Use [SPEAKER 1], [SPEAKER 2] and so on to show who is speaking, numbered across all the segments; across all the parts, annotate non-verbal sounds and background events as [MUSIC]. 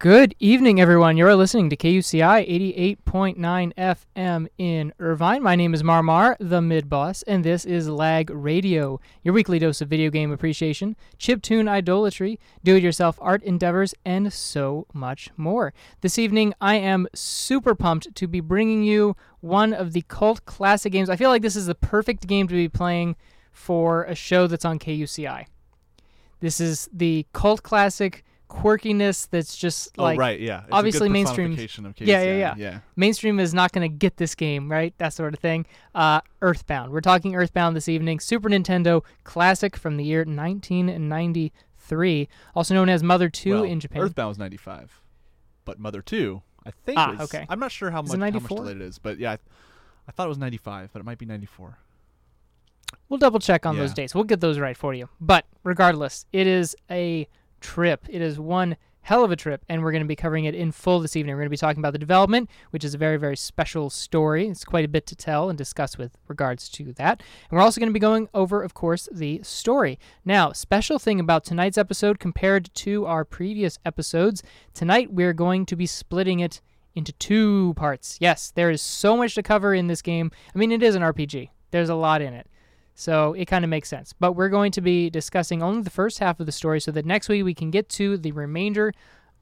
[SPEAKER 1] Good evening, everyone. You're listening to KUCI 88.9 FM in Irvine. My name is Marmar, the mid boss, and this is Lag Radio, your weekly dose of video game appreciation, chiptune idolatry, do it yourself art endeavors, and so much more. This evening, I am super pumped to be bringing you one of the cult classic games. I feel like this is the perfect game to be playing for a show that's on KUCI. This is the cult classic quirkiness that's just
[SPEAKER 2] Oh right, yeah. It's a
[SPEAKER 1] obviously
[SPEAKER 2] good
[SPEAKER 1] mainstream-
[SPEAKER 2] personification Of
[SPEAKER 1] Yeah, yeah, yeah.
[SPEAKER 2] yeah.
[SPEAKER 1] mainstream is not going to get this game, right? That sort of thing. Uh, Earthbound. We're talking Earthbound this evening. Super Nintendo classic from the year 1993, also known as Mother 2
[SPEAKER 2] Well,
[SPEAKER 1] in Japan.
[SPEAKER 2] Earthbound was 95, but Mother 2, I think
[SPEAKER 1] Ah,
[SPEAKER 2] was.
[SPEAKER 1] okay.
[SPEAKER 2] I'm not sure how
[SPEAKER 1] Is
[SPEAKER 2] much
[SPEAKER 1] it
[SPEAKER 2] how much
[SPEAKER 1] 94?
[SPEAKER 2] delayed it is, but yeah, I, I thought it was 95, but it might be 94.
[SPEAKER 1] We'll double check on those dates. We'll get those right for you. But regardless, it is a trip. It is one hell of a trip, and we're going to be covering it in full this evening. We're going to be talking about the development, which is a very, very special story. It's quite a bit to tell and discuss with regards to that. And we're also going to be going over, of course, the story. Now, special thing about tonight's episode compared to our previous episodes, tonight we're going to be splitting it into two parts. Yes, there is so much to cover in this game. I mean, it is an RPG. There's a lot in it. So it kind of makes sense. But we're going to be discussing only the first half of the story so that next week we can get to the remainder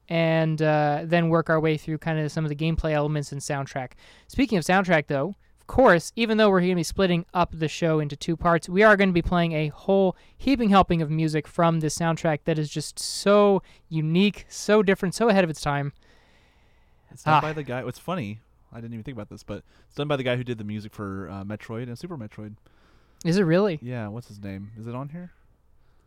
[SPEAKER 1] and uh, then work our way through kind of some of the gameplay elements and soundtrack. Speaking of soundtrack, though, of course, even though we're going to be splitting up the show into two parts, we are going to be playing a whole heaping helping of music from this soundtrack that is just so unique, so different, so ahead of its time.
[SPEAKER 2] It's done
[SPEAKER 1] Ah.
[SPEAKER 2] by the guy. What's funny, I didn't even think about this, but it's done by the guy who did the music for uh, Metroid and Super Metroid.
[SPEAKER 1] Is it really?
[SPEAKER 2] Yeah, what's his name? Is it on here?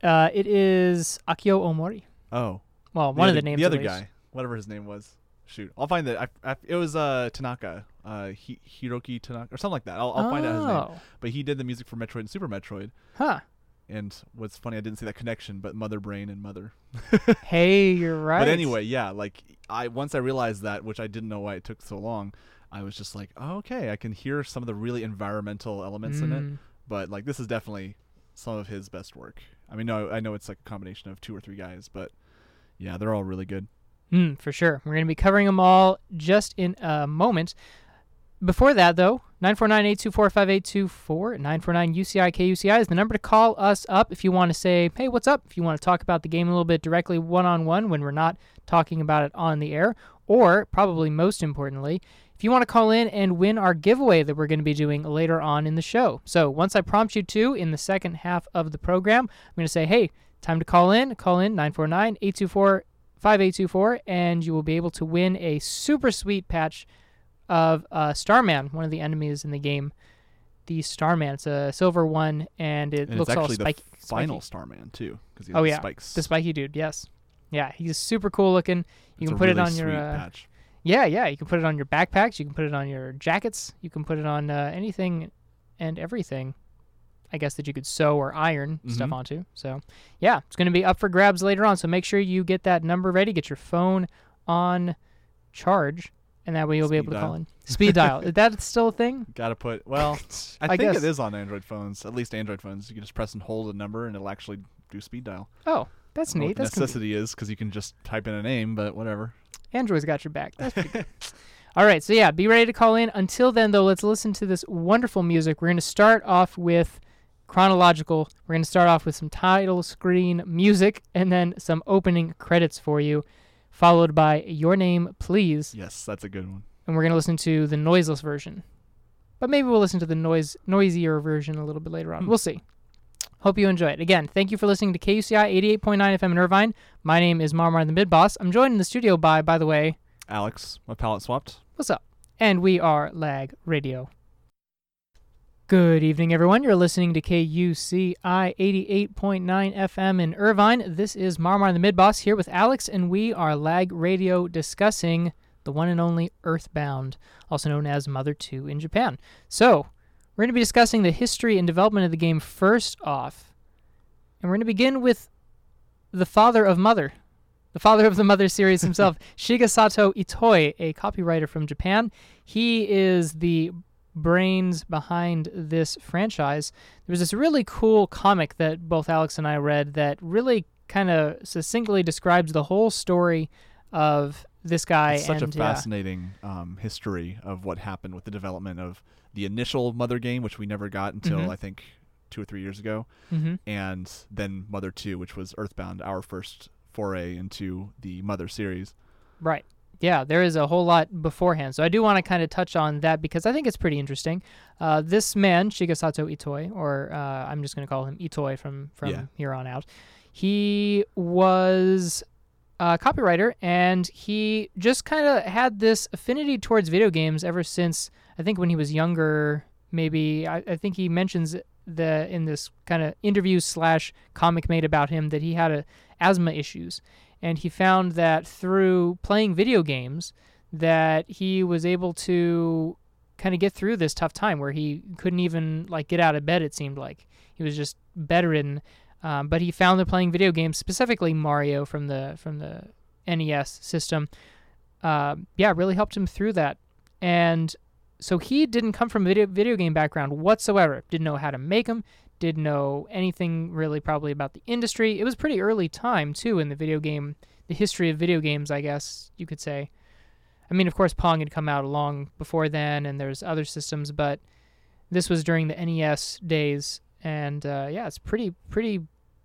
[SPEAKER 1] Uh, it is Akio Omori.
[SPEAKER 2] Oh,
[SPEAKER 1] Well, one
[SPEAKER 2] other,
[SPEAKER 1] of the names.
[SPEAKER 2] The other guy, whatever his name was. Shoot, I'll find it. I, I, it was uh, Tanaka, uh, Hi- Hiroki Tanaka, or something like that. I'll, I'll find out his name.
[SPEAKER 1] Oh.
[SPEAKER 2] But he did the music for Metroid and Super Metroid.
[SPEAKER 1] Huh.
[SPEAKER 2] And what's funny, I didn't see that connection, but Mother Brain and Mother. [LAUGHS]
[SPEAKER 1] Hey, you're right.
[SPEAKER 2] But anyway, yeah, like I once I realized that, which I didn't know why it took so long, I was just like, oh, okay, I can hear some of the really environmental elements in it. But like this is definitely some of his best work. I mean, no, I know it's like a combination of two or three guys, but yeah, they're all really good.
[SPEAKER 1] Mm, for sure. We're going to be covering them all just in a moment. Before that, though, 949-824-5824, 949-UCI-KUCI is the number to call us up if you want to say, hey, what's up? If you want to talk about the game a little bit directly one-on-one when we're not talking about it on the air. Or, probably most importantly, if you want to call in and win our giveaway that we're going to be doing later on in the show. So once I prompt you to in the second half of the program, I'm going to say, hey, time to call in. Call in 949 824 5824, and you will be able to win a super sweet patch of uh, Starman, one of the enemies in the game. The Starman. It's a silver one, and it
[SPEAKER 2] And
[SPEAKER 1] looks
[SPEAKER 2] it's
[SPEAKER 1] all
[SPEAKER 2] actually the
[SPEAKER 1] spiky.
[SPEAKER 2] final
[SPEAKER 1] spiky.
[SPEAKER 2] Starman too, because he
[SPEAKER 1] Oh,
[SPEAKER 2] has
[SPEAKER 1] yeah.
[SPEAKER 2] spikes.
[SPEAKER 1] The spiky dude, yes. Yeah, he's super cool looking. You
[SPEAKER 2] It's
[SPEAKER 1] can put it on your.
[SPEAKER 2] sweet
[SPEAKER 1] Uh,
[SPEAKER 2] patch.
[SPEAKER 1] Yeah, yeah. You can put it on your backpacks. You can put it on your jackets. You can put it on uh, anything and everything. I guess that you could sew or iron stuff
[SPEAKER 2] Mhm.
[SPEAKER 1] onto. So, yeah, it's going to be up for grabs later on. So make sure you get that number ready. Get your phone on charge, and that way you'll be
[SPEAKER 2] Speed
[SPEAKER 1] able to
[SPEAKER 2] dial.
[SPEAKER 1] call in. Speed dial. Is [LAUGHS] that still a thing?
[SPEAKER 2] Gotta put well. [LAUGHS] I,
[SPEAKER 1] I
[SPEAKER 2] think
[SPEAKER 1] guess.
[SPEAKER 2] it is on Android phones. At least Android phones. You can just press and hold a number, and it'll actually do speed dial.
[SPEAKER 1] Oh, that's
[SPEAKER 2] I don't know
[SPEAKER 1] neat. That's
[SPEAKER 2] necessity is because you can just type in a name, but whatever.
[SPEAKER 1] Android's got your back. That's pretty good. [LAUGHS] All right, so yeah, be ready to call in. Until then, though, let's listen to this wonderful music. We're going to start off with chronological. We're going to start off with some title screen music and then some opening credits for you, followed by Your Name, Please.
[SPEAKER 2] Yes, that's a good one.
[SPEAKER 1] And we're going to listen to the noiseless version. But maybe we'll listen to the noise noisier version a little bit later on.
[SPEAKER 2] Hmm.
[SPEAKER 1] We'll see. Hope you enjoy it. Again, thank you for listening to KUCI 88.9 FM in Irvine. My name is Marmar the Mid Boss. I'm joined in the studio by, by the way,
[SPEAKER 2] Alex, my palette swapped.
[SPEAKER 1] What's up? And we are Lag Radio. Good evening, everyone. You're listening to KUCI 88.9 FM in Irvine. This is Marmar the Mid Boss here with Alex, and we are Lag Radio discussing the one and only Earthbound, also known as Mother 2 in Japan. So, we're going to be discussing the history and development of the game first off. And we're going to begin with the father of Mother, the father of the Mother series himself, [LAUGHS] Shigesato Itoi, a copywriter from Japan. He is the brains behind this franchise. There was this really cool comic that both Alex and I read that really kind of succinctly describes the whole story of this guy.
[SPEAKER 2] It's such
[SPEAKER 1] and
[SPEAKER 2] a
[SPEAKER 1] yeah.
[SPEAKER 2] fascinating um, history of what happened with the development of the initial Mother game, which we never got until
[SPEAKER 1] Mhm.
[SPEAKER 2] I think two or three years ago,
[SPEAKER 1] hmm
[SPEAKER 2] and then Mother 2, which was Earthbound, our first foray into the Mother series.
[SPEAKER 1] Right. Yeah, there is a whole lot beforehand. So I do want to kind of touch on that because I think it's pretty interesting. Uh, this man, Shigesato Itoi, or uh, I'm just going to call him Itoi from, from
[SPEAKER 2] Yeah.
[SPEAKER 1] here on out, he was a copywriter and he just kind of had this affinity towards video games ever since I think when he was younger. Maybe I, I think he mentions the in this kind of interview slash comic made about him that he had a asthma issues and he found that through playing video games that he was able to kind of get through this tough time where he couldn't even like get out of bed it seemed like he was just bedridden um, but he found that playing video games specifically mario from the from the nes system uh, yeah really helped him through that and so he didn't come from a video, video game background whatsoever didn't know how to make them didn't know anything really probably about the industry. It was pretty early time too in the video game, the history of video games, I guess you could say. I mean, of course, Pong had come out long before then, and there's other systems, but this was during the NES days, and uh, yeah, it's pretty pretty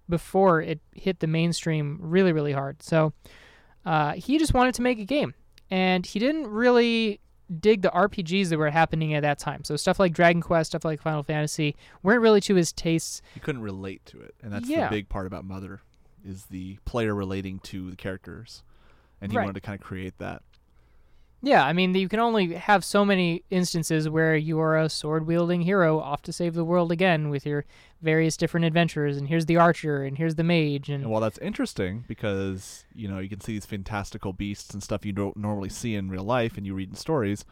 [SPEAKER 1] before it hit the mainstream really really hard. So uh, he just wanted to make a game, and he didn't really dig the RPGs that were happening at that time. So stuff like Dragon Quest, stuff like Final Fantasy weren't really to his tastes.
[SPEAKER 2] He couldn't relate to it, and that's
[SPEAKER 1] Yeah.
[SPEAKER 2] the big part about Mother, is the player relating to the characters, and he
[SPEAKER 1] Right.
[SPEAKER 2] wanted to kind of create that.
[SPEAKER 1] Yeah, I mean, you can only have so many instances where you are a sword wielding hero off to save the world again with your various different adventures, and here's the archer, and here's the mage, and
[SPEAKER 2] And while that's interesting because you know you can see these fantastical beasts and stuff you don't normally see in real life, and you read in stories,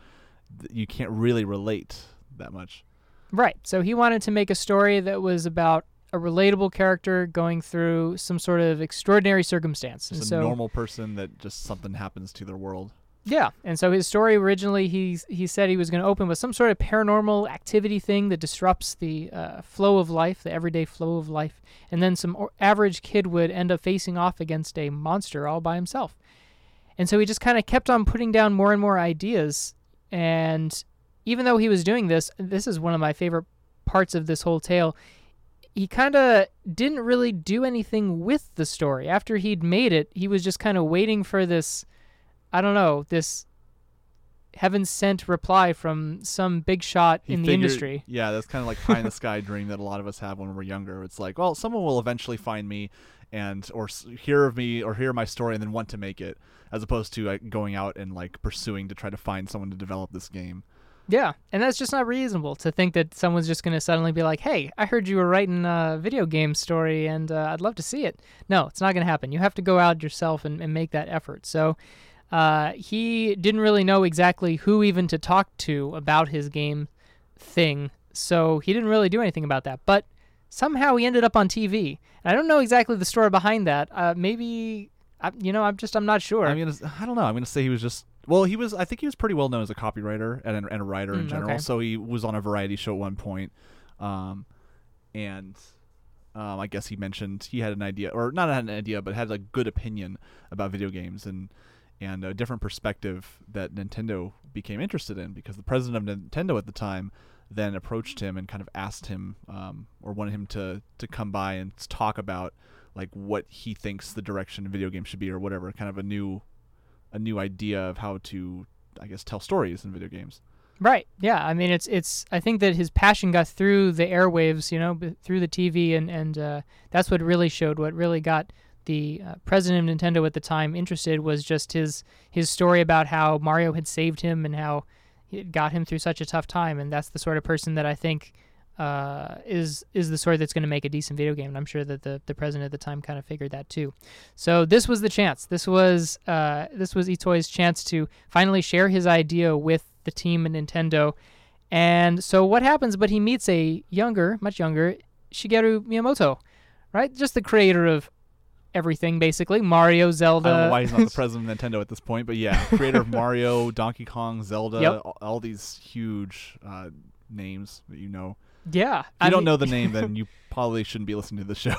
[SPEAKER 2] you can't really relate that much.
[SPEAKER 1] Right. So he wanted to make a story that was about a relatable character going through some sort of extraordinary circumstance. And
[SPEAKER 2] Just a
[SPEAKER 1] so
[SPEAKER 2] normal person that just something happens to their world.
[SPEAKER 1] Yeah, and so his story originally he he said he was going to open with some sort of paranormal activity thing that disrupts the uh, flow of life, the everyday flow of life, and then some average kid would end up facing off against a monster all by himself. And so he just kind of kept on putting down more and more ideas and even though he was doing this, this is one of my favorite parts of this whole tale. He kind of didn't really do anything with the story. After he'd made it, he was just kind of waiting for this, I don't know, this heaven sent reply from some big shot
[SPEAKER 2] He
[SPEAKER 1] in the industry.
[SPEAKER 2] Yeah, that's kind of like pie in the [LAUGHS] sky dream that a lot of us have when we're younger. It's like, well, someone will eventually find me and or hear of me or hear my story and then want to make it, as opposed to like, going out and like pursuing to try to find someone to develop this game.
[SPEAKER 1] Yeah, and that's just not reasonable to think that someone's just going to suddenly be like, "Hey, I heard you were writing a video game story, and uh, I'd love to see it." No, it's not going to happen. You have to go out yourself and, and make that effort. So uh, he didn't really know exactly who even to talk to about his game thing, so he didn't really do anything about that. But somehow he ended up on TV. And I don't know exactly the story behind that. Uh, maybe, I, you know, I'm just I'm not sure.
[SPEAKER 2] I mean, I don't know. I'm gonna say he was just. Well, he was. I think he was pretty well known as a copywriter and, and a writer in
[SPEAKER 1] Mm,
[SPEAKER 2] general.
[SPEAKER 1] okay.
[SPEAKER 2] So he was on a variety show at one point, um, and um, I guess he mentioned he had an idea, or not had an idea, but had a good opinion about video games and and a different perspective that Nintendo became interested in because the president of Nintendo at the time then approached him and kind of asked him um, or wanted him to to come by and talk about like what he thinks the direction of video games should be or whatever kind of a new a new idea of how to I guess tell stories in video games.
[SPEAKER 1] Right. Yeah. I mean, it's it's. I think that his passion got through the airwaves, you know, through the TV, and and uh, that's what really showed. What really got the uh, president of Nintendo at the time interested was just his his story about how Mario had saved him and how it got him through such a tough time. And that's the sort of person that I think uh, is is the sort that's going to make a decent video game. And I'm sure that the the president at the time kind of figured that too. So this was the chance. This was uh, this was Itoi's chance to finally share his idea with the team at Nintendo. And so what happens? But he meets a younger, much younger Shigeru Miyamoto, right? Just the creator of everything, basically Mario, Zelda.
[SPEAKER 2] I don't know why he's not the [LAUGHS] president of Nintendo at this point, but yeah, creator of Mario, [LAUGHS] Donkey Kong, Zelda,
[SPEAKER 1] Yep.
[SPEAKER 2] all, all these huge uh, names that you know.
[SPEAKER 1] Yeah.
[SPEAKER 2] If
[SPEAKER 1] I
[SPEAKER 2] you don't
[SPEAKER 1] mean-
[SPEAKER 2] know the name, then you [LAUGHS] probably shouldn't be listening to the show.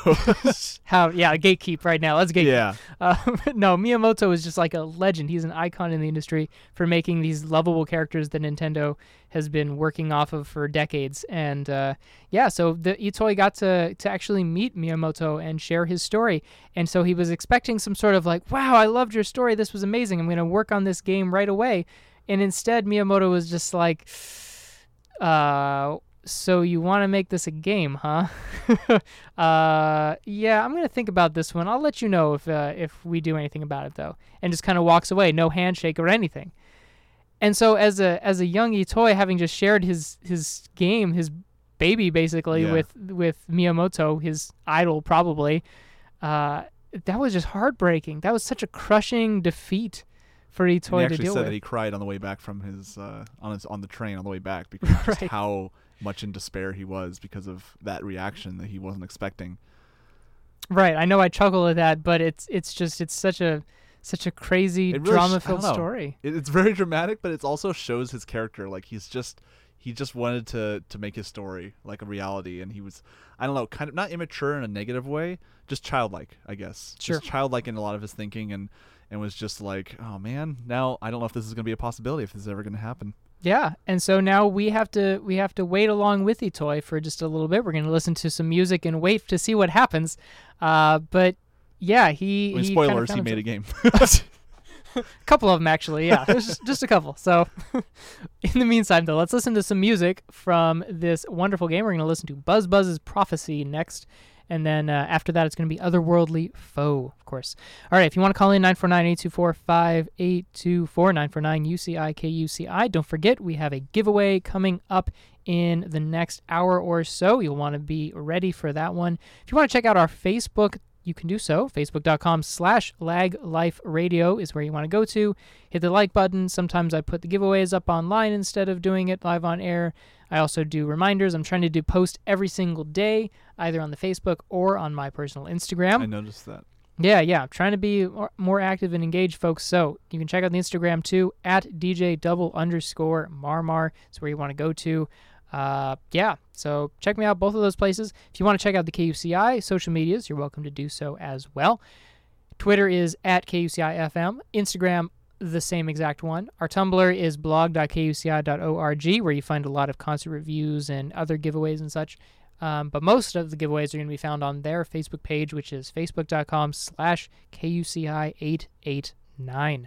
[SPEAKER 2] [LAUGHS]
[SPEAKER 1] How? Yeah, gatekeep right now. Let's gatekeep.
[SPEAKER 2] yeah.
[SPEAKER 1] Uh, [LAUGHS] no, Miyamoto is just like a legend. He's an icon in the industry for making these lovable characters that Nintendo has been working off of for decades. And uh, yeah, so the Itoi got to to actually meet Miyamoto and share his story. And so he was expecting some sort of like, "Wow, I loved your story. This was amazing. I'm going to work on this game right away." And instead, Miyamoto was just like, uh, so you want to make this a game, huh? [LAUGHS] uh, yeah, I'm gonna think about this one. I'll let you know if uh, if we do anything about it, though. And just kind of walks away, no handshake or anything. And so, as a as a young Itoi, having just shared his his game, his baby basically
[SPEAKER 2] Yeah.
[SPEAKER 1] with with Miyamoto, his idol probably, uh, that was just heartbreaking. That was such a crushing defeat for
[SPEAKER 2] And he
[SPEAKER 1] Itoi to
[SPEAKER 2] actually
[SPEAKER 1] deal
[SPEAKER 2] said
[SPEAKER 1] with.
[SPEAKER 2] that he cried on the way back from his uh, on his on the train on the way back [LAUGHS] because
[SPEAKER 1] Right.
[SPEAKER 2] how much in despair he was because of that reaction that he wasn't expecting.
[SPEAKER 1] Right. I know I chuckle at that, but it's it's just it's such a such a crazy
[SPEAKER 2] really
[SPEAKER 1] drama filled story.
[SPEAKER 2] It, it's very dramatic, but it also shows his character. Like he's just he just wanted to to make his story like a reality, and he was I don't know, kind of not immature in a negative way, just childlike, I guess.
[SPEAKER 1] Sure.
[SPEAKER 2] Just childlike in a lot of his thinking, and and was just like, oh man, now I don't know if this is gonna be a possibility, if this is ever gonna happen.
[SPEAKER 1] Yeah, and so now we have to we have to wait along with Itoi for just a little bit. We're going to listen to some music and wait to see what happens. Uh, but yeah, he
[SPEAKER 2] I mean,
[SPEAKER 1] he
[SPEAKER 2] spoilers, he made a game.
[SPEAKER 1] a [LAUGHS] [LAUGHS] couple of them actually. Yeah, just a couple. So [LAUGHS] in the meantime, though, let's listen to some music from this wonderful game. We're going to listen to Buzz Buzz's Prophecy next. And then uh, after that, it's going to be Otherworldly Foe, of course. All right, if you want to call in 949-824-5824-949-UCI-KUCI, don't forget we have a giveaway coming up in the next hour or so. You'll want to be ready for that one. If you want to check out our Facebook, you can do so. Facebook.com slash lag life radio is where you want to go to. Hit the like button. Sometimes I put the giveaways up online instead of doing it live on air. I also do reminders. I'm trying to do post every single day, either on the Facebook or on my personal Instagram.
[SPEAKER 2] I noticed that.
[SPEAKER 1] Yeah, yeah. I'm trying to be more- active and engaged, folks. So you can check out the Instagram too at DJ double underscore Marmar. It's where you want to go to. Uh, yeah. So check me out both of those places. If you want to check out the KUCI social medias, you're welcome to do so as well. Twitter is at KUCIFM. Instagram, the same exact one. Our Tumblr is blog.kuci.org, where you find a lot of concert reviews and other giveaways and such. Um, but most of the giveaways are going to be found on their Facebook page, which is facebook.com slash KUCI889.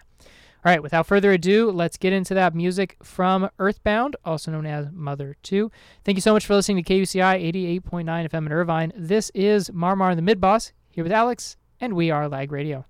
[SPEAKER 1] All right, without further ado, let's get into that music from Earthbound, also known as Mother 2. Thank you so much for listening to KUCI 88.9 FM in Irvine. This is Marmar the Midboss, here with Alex, and we are Lag Radio.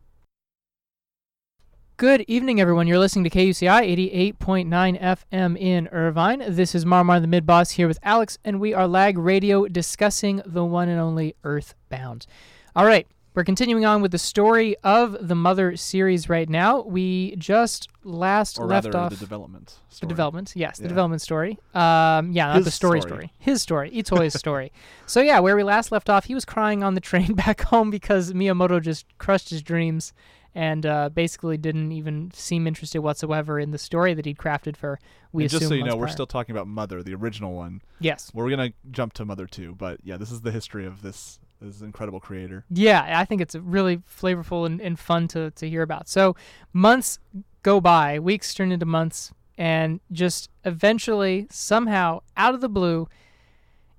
[SPEAKER 1] Good evening, everyone. You're listening to KUCI 88.9 FM in Irvine. This is Marmar the Mid Boss here with Alex, and we are Lag Radio discussing the one and only Earthbound. All right, we're continuing on with the story of the Mother series right now. We just last
[SPEAKER 2] Or
[SPEAKER 1] left
[SPEAKER 2] rather,
[SPEAKER 1] off
[SPEAKER 2] the development.
[SPEAKER 1] the development, yes, the
[SPEAKER 2] Yeah.
[SPEAKER 1] development story. Um, yeah, not
[SPEAKER 2] His
[SPEAKER 1] the story,
[SPEAKER 2] story.
[SPEAKER 1] story. His story, Itoi's story. [LAUGHS] So yeah, where we last left off, he was crying on the train [LAUGHS] back home because Miyamoto just crushed his dreams and uh, basically didn't even seem interested whatsoever in the story that he'd crafted for. We
[SPEAKER 2] and just so you know,
[SPEAKER 1] months
[SPEAKER 2] we're still talking about Mother, the original one.
[SPEAKER 1] yes.
[SPEAKER 2] We're gonna jump to Mother too, but yeah, this is the history of this this incredible creator.
[SPEAKER 1] Yeah, I think it's really flavorful and, and fun to, to hear about. So months go by, weeks turn into months, and just eventually, somehow, out of the blue,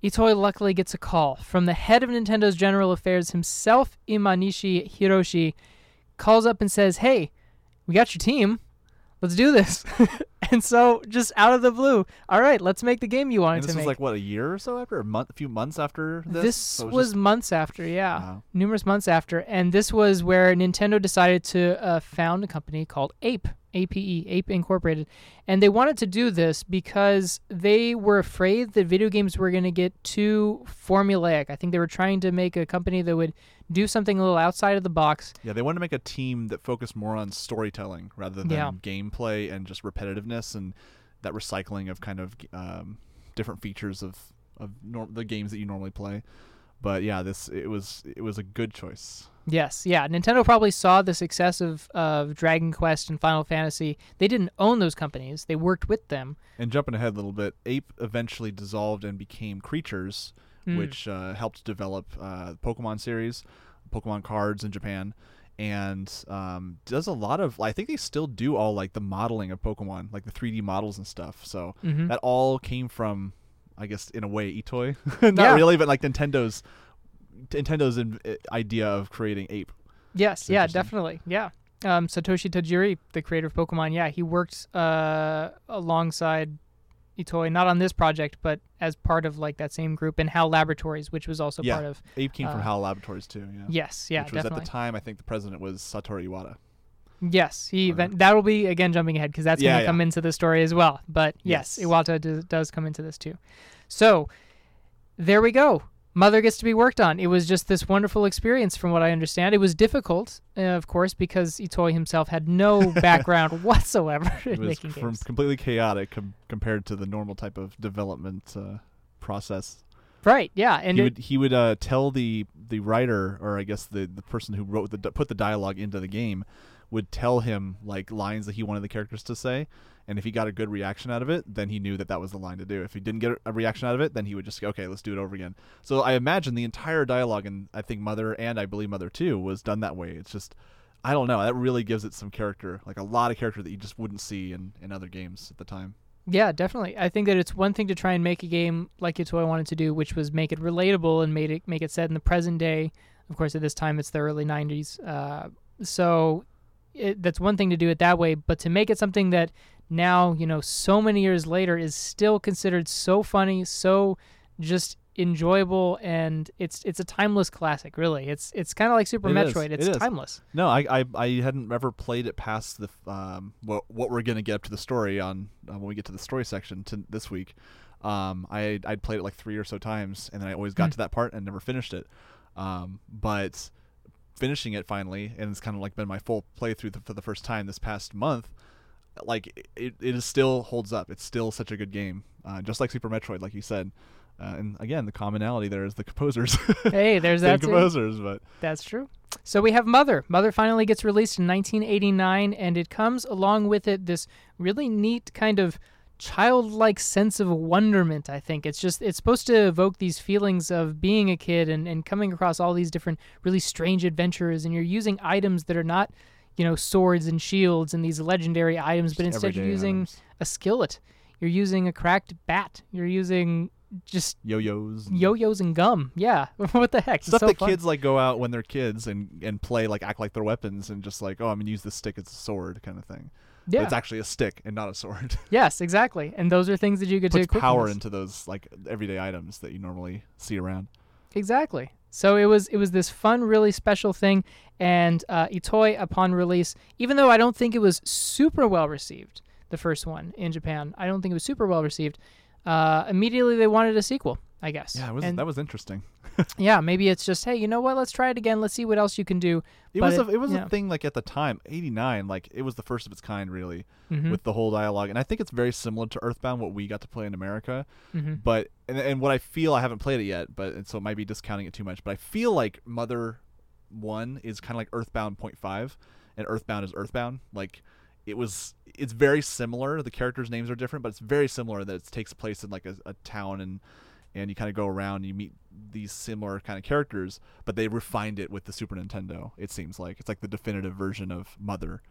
[SPEAKER 1] Itoi luckily gets a call from the head of Nintendo's general affairs himself, Imanishi Hiroshi, calls up and says, Hey, we got your team. Let's do this. [LAUGHS] and so, just out of the blue, all right, let's make the game you wanted
[SPEAKER 2] And this
[SPEAKER 1] to
[SPEAKER 2] was
[SPEAKER 1] make.
[SPEAKER 2] like what a year or so after, a month, a few months after this.
[SPEAKER 1] This
[SPEAKER 2] So it
[SPEAKER 1] was
[SPEAKER 2] just-
[SPEAKER 1] months after, yeah,
[SPEAKER 2] Wow.
[SPEAKER 1] numerous months after, and this was where Nintendo decided to uh, found a company called Ape, APE, Ape Incorporated, and they wanted to do this because they were afraid that video games were going to get too formulaic. I think they were trying to make a company that would do something a little outside of the box.
[SPEAKER 2] Yeah, they wanted to make a team that focused more on storytelling rather than
[SPEAKER 1] Yeah.
[SPEAKER 2] gameplay and just repetitiveness and that recycling of kind of um, different features of of nor- the games that you normally play. But yeah, this it was it was a good choice.
[SPEAKER 1] Yes, yeah. Nintendo probably saw the success of, of Dragon Quest and Final Fantasy. They didn't own those companies; they worked with them.
[SPEAKER 2] And jumping ahead a little bit, Ape eventually dissolved and became Creatures,
[SPEAKER 1] Mm.
[SPEAKER 2] which uh, helped develop uh, the Pokemon series, Pokemon cards in Japan, and um, does a lot of. I think they still do all like the modeling of Pokemon, like the 3D models and stuff. So
[SPEAKER 1] Mhm.
[SPEAKER 2] that all came from, I guess, in a way, Itoi. [LAUGHS] Not
[SPEAKER 1] Yeah.
[SPEAKER 2] really, but like Nintendo's Nintendo's in, uh, idea of creating Ape.
[SPEAKER 1] Yes,
[SPEAKER 2] It's
[SPEAKER 1] yeah, definitely, yeah. Um, Satoshi Tajiri, the creator of Pokemon, yeah, he worked uh, alongside Itoi, not on this project, but as part of like that same group in HAL Laboratories, which was also
[SPEAKER 2] Yeah.
[SPEAKER 1] part of.
[SPEAKER 2] Ape came from
[SPEAKER 1] Uh,
[SPEAKER 2] HAL Laboratories too. Yeah.
[SPEAKER 1] Yes, yeah,
[SPEAKER 2] which was
[SPEAKER 1] definitely.
[SPEAKER 2] at the time, I think the president was Satoru Iwata.
[SPEAKER 1] Yes, he
[SPEAKER 2] Or-
[SPEAKER 1] that'll be again jumping ahead because that's
[SPEAKER 2] Yeah,
[SPEAKER 1] going to
[SPEAKER 2] yeah.
[SPEAKER 1] come into the story as well. But yes,
[SPEAKER 2] Yes.
[SPEAKER 1] Iwata does, does come into this too. So there we go. Mother gets to be worked on. It was just this wonderful experience, from what I understand. It was difficult, uh, of course, because Itoi himself had no [LAUGHS] background whatsoever
[SPEAKER 2] It
[SPEAKER 1] in
[SPEAKER 2] was
[SPEAKER 1] making
[SPEAKER 2] from
[SPEAKER 1] games.
[SPEAKER 2] completely chaotic com- compared to the normal type of development uh, process.
[SPEAKER 1] Right? Yeah, and
[SPEAKER 2] he
[SPEAKER 1] it,
[SPEAKER 2] would he would uh, tell the the writer or I guess the the person who wrote the put the dialogue into the game would tell him like lines that he wanted the characters to say and if he got a good reaction out of it then he knew that that was the line to do. If he didn't get a reaction out of it then he would just go okay let's do it over again. So i imagine the entire dialogue and i think mother and i believe mother too was done that way. It's just i don't know that really gives it some character like a lot of character that you just wouldn't see in in other games at the time.
[SPEAKER 1] Yeah, definitely. I think that it's one thing to try and make a game like it's what I wanted to do, which was make it relatable and made it make it set in the present day. Of course, at this time it's the early '90s, uh, so it, that's one thing to do it that way. But to make it something that now, you know, so many years later, is still considered so funny, so just enjoyable, and it's it's a timeless classic. Really, it's it's kind of like Super
[SPEAKER 2] It is.
[SPEAKER 1] Metroid. It's
[SPEAKER 2] It is.
[SPEAKER 1] timeless.
[SPEAKER 2] No, I, I I hadn't ever played it past the um what what we're gonna get up to the story on uh, when we get to the story section to this week. Um, I I'd played it like three or so times, and then I always got
[SPEAKER 1] Hmm.
[SPEAKER 2] to that part and never finished it. Um, but finishing it finally, and it's kind of like been my full playthrough th- for the first time this past month. Like it, it is still holds up. It's still such a good game, uh, just like Super Metroid, like you said. Uh, and again, the commonality there is the composers. [LAUGHS]
[SPEAKER 1] Hey, there's that too.
[SPEAKER 2] composers, but
[SPEAKER 1] That's true. So we have Mother. Mother finally gets released in 1989, and it comes along with it this really neat kind of childlike sense of wonderment. I think it's just it's supposed to evoke these feelings of being a kid and, and coming across all these different really strange adventures, and you're using items that are not, you know, swords and shields and these legendary items, but
[SPEAKER 2] just
[SPEAKER 1] instead you're using
[SPEAKER 2] items.
[SPEAKER 1] a skillet. You're using a cracked bat. You're using just
[SPEAKER 2] yo-yos, and-
[SPEAKER 1] yo-yos and gum. Yeah, [LAUGHS] what the heck? It's
[SPEAKER 2] stuff
[SPEAKER 1] so
[SPEAKER 2] that
[SPEAKER 1] fun.
[SPEAKER 2] kids like go out when they're kids and and play like act like they're weapons and just like oh I'm gonna use this stick as a sword kind of thing.
[SPEAKER 1] Yeah.
[SPEAKER 2] it's actually a stick and not a sword. [LAUGHS]
[SPEAKER 1] Yes, exactly. And those are things that you get to
[SPEAKER 2] Puts power into those like everyday items that you normally see around.
[SPEAKER 1] Exactly. So it was it was this fun, really special thing, and uh, Itoi upon release, even though I don't think it was super well received, the first one in Japan, I don't think it was super well received. Uh, immediately they wanted a sequel, I guess.
[SPEAKER 2] Yeah, it was
[SPEAKER 1] And
[SPEAKER 2] that was interesting.
[SPEAKER 1] Yeah, maybe it's just hey, you know what? Let's try it again. Let's see what else you can do.
[SPEAKER 2] It
[SPEAKER 1] But
[SPEAKER 2] was
[SPEAKER 1] it-
[SPEAKER 2] a, it was
[SPEAKER 1] yeah.
[SPEAKER 2] a thing like at the time, '89. Like it was the first of its kind, really,
[SPEAKER 1] Mhm.
[SPEAKER 2] with the whole dialogue. And I think it's very similar to Earthbound, what we got to play in America.
[SPEAKER 1] Mhm.
[SPEAKER 2] But and, and what I feel, I haven't played it yet, but and so it might be discounting it too much. But I feel like Mother One is kind of like Earthbound Point Five, and Earthbound is Earthbound. Like it was, it's very similar. The characters' names are different, but it's very similar. That it takes place in like a, a town and and you kind of go around and you meet these similar kind of characters, but they refined it with the Super Nintendo. It seems like it's like the definitive version of Mother.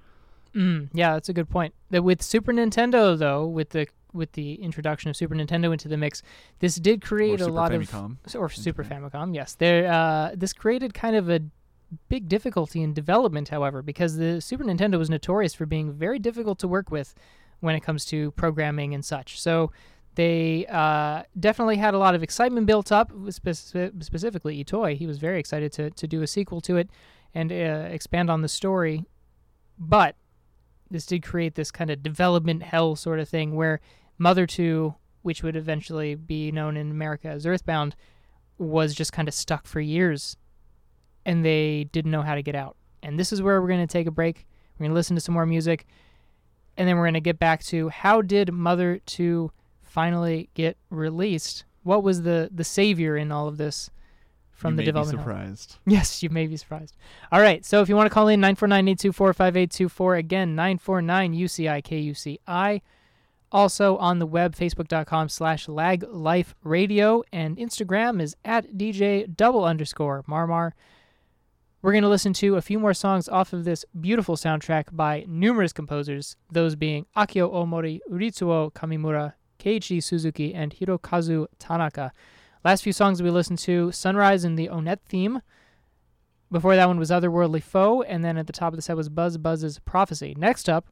[SPEAKER 1] Mm, yeah, that's a good point. That with Super Nintendo though, with the with the introduction of Super Nintendo into the mix, this did create a lot
[SPEAKER 2] Famicom.
[SPEAKER 1] of or Super
[SPEAKER 2] Japan.
[SPEAKER 1] Famicom. Yes, there. Uh, this created kind of a big difficulty in development, however, because the Super Nintendo was notorious for being very difficult to work with when it comes to programming and such. So they uh, definitely had a lot of excitement built up, speci- specifically Itoi. He was very excited to, to do a sequel to it and uh, expand on the story. But this did create this kind of development hell sort of thing where Mother 2, which would eventually be known in America as Earthbound, was just kind of stuck for years and they didn't know how to get out. And this is where we're going to take a break. We're going to listen to some more music and then we're going to get back to how did Mother 2 finally get released? What was the the savior in all of this from
[SPEAKER 2] you
[SPEAKER 1] the
[SPEAKER 2] may
[SPEAKER 1] development.
[SPEAKER 2] Be surprised. [LAUGHS]
[SPEAKER 1] Yes, you may be surprised. All right, so if you want to call in 949-824-5824 again 949 UCI KUCI. Also on the web facebook.com slash lag life radio and Instagram is at DJ double underscore Marmar. We're going to listen to a few more songs off of this beautiful soundtrack by numerous composers, those being Akio Omori, Ritsuo Kamimura, Keiichi Suzuki, and Hirokazu Tanaka. Last few songs we listened to Sunrise and the Onett theme. Before that one was Otherworldly Foe, and then at the top of the set was Buzz Buzz's Prophecy. Next up,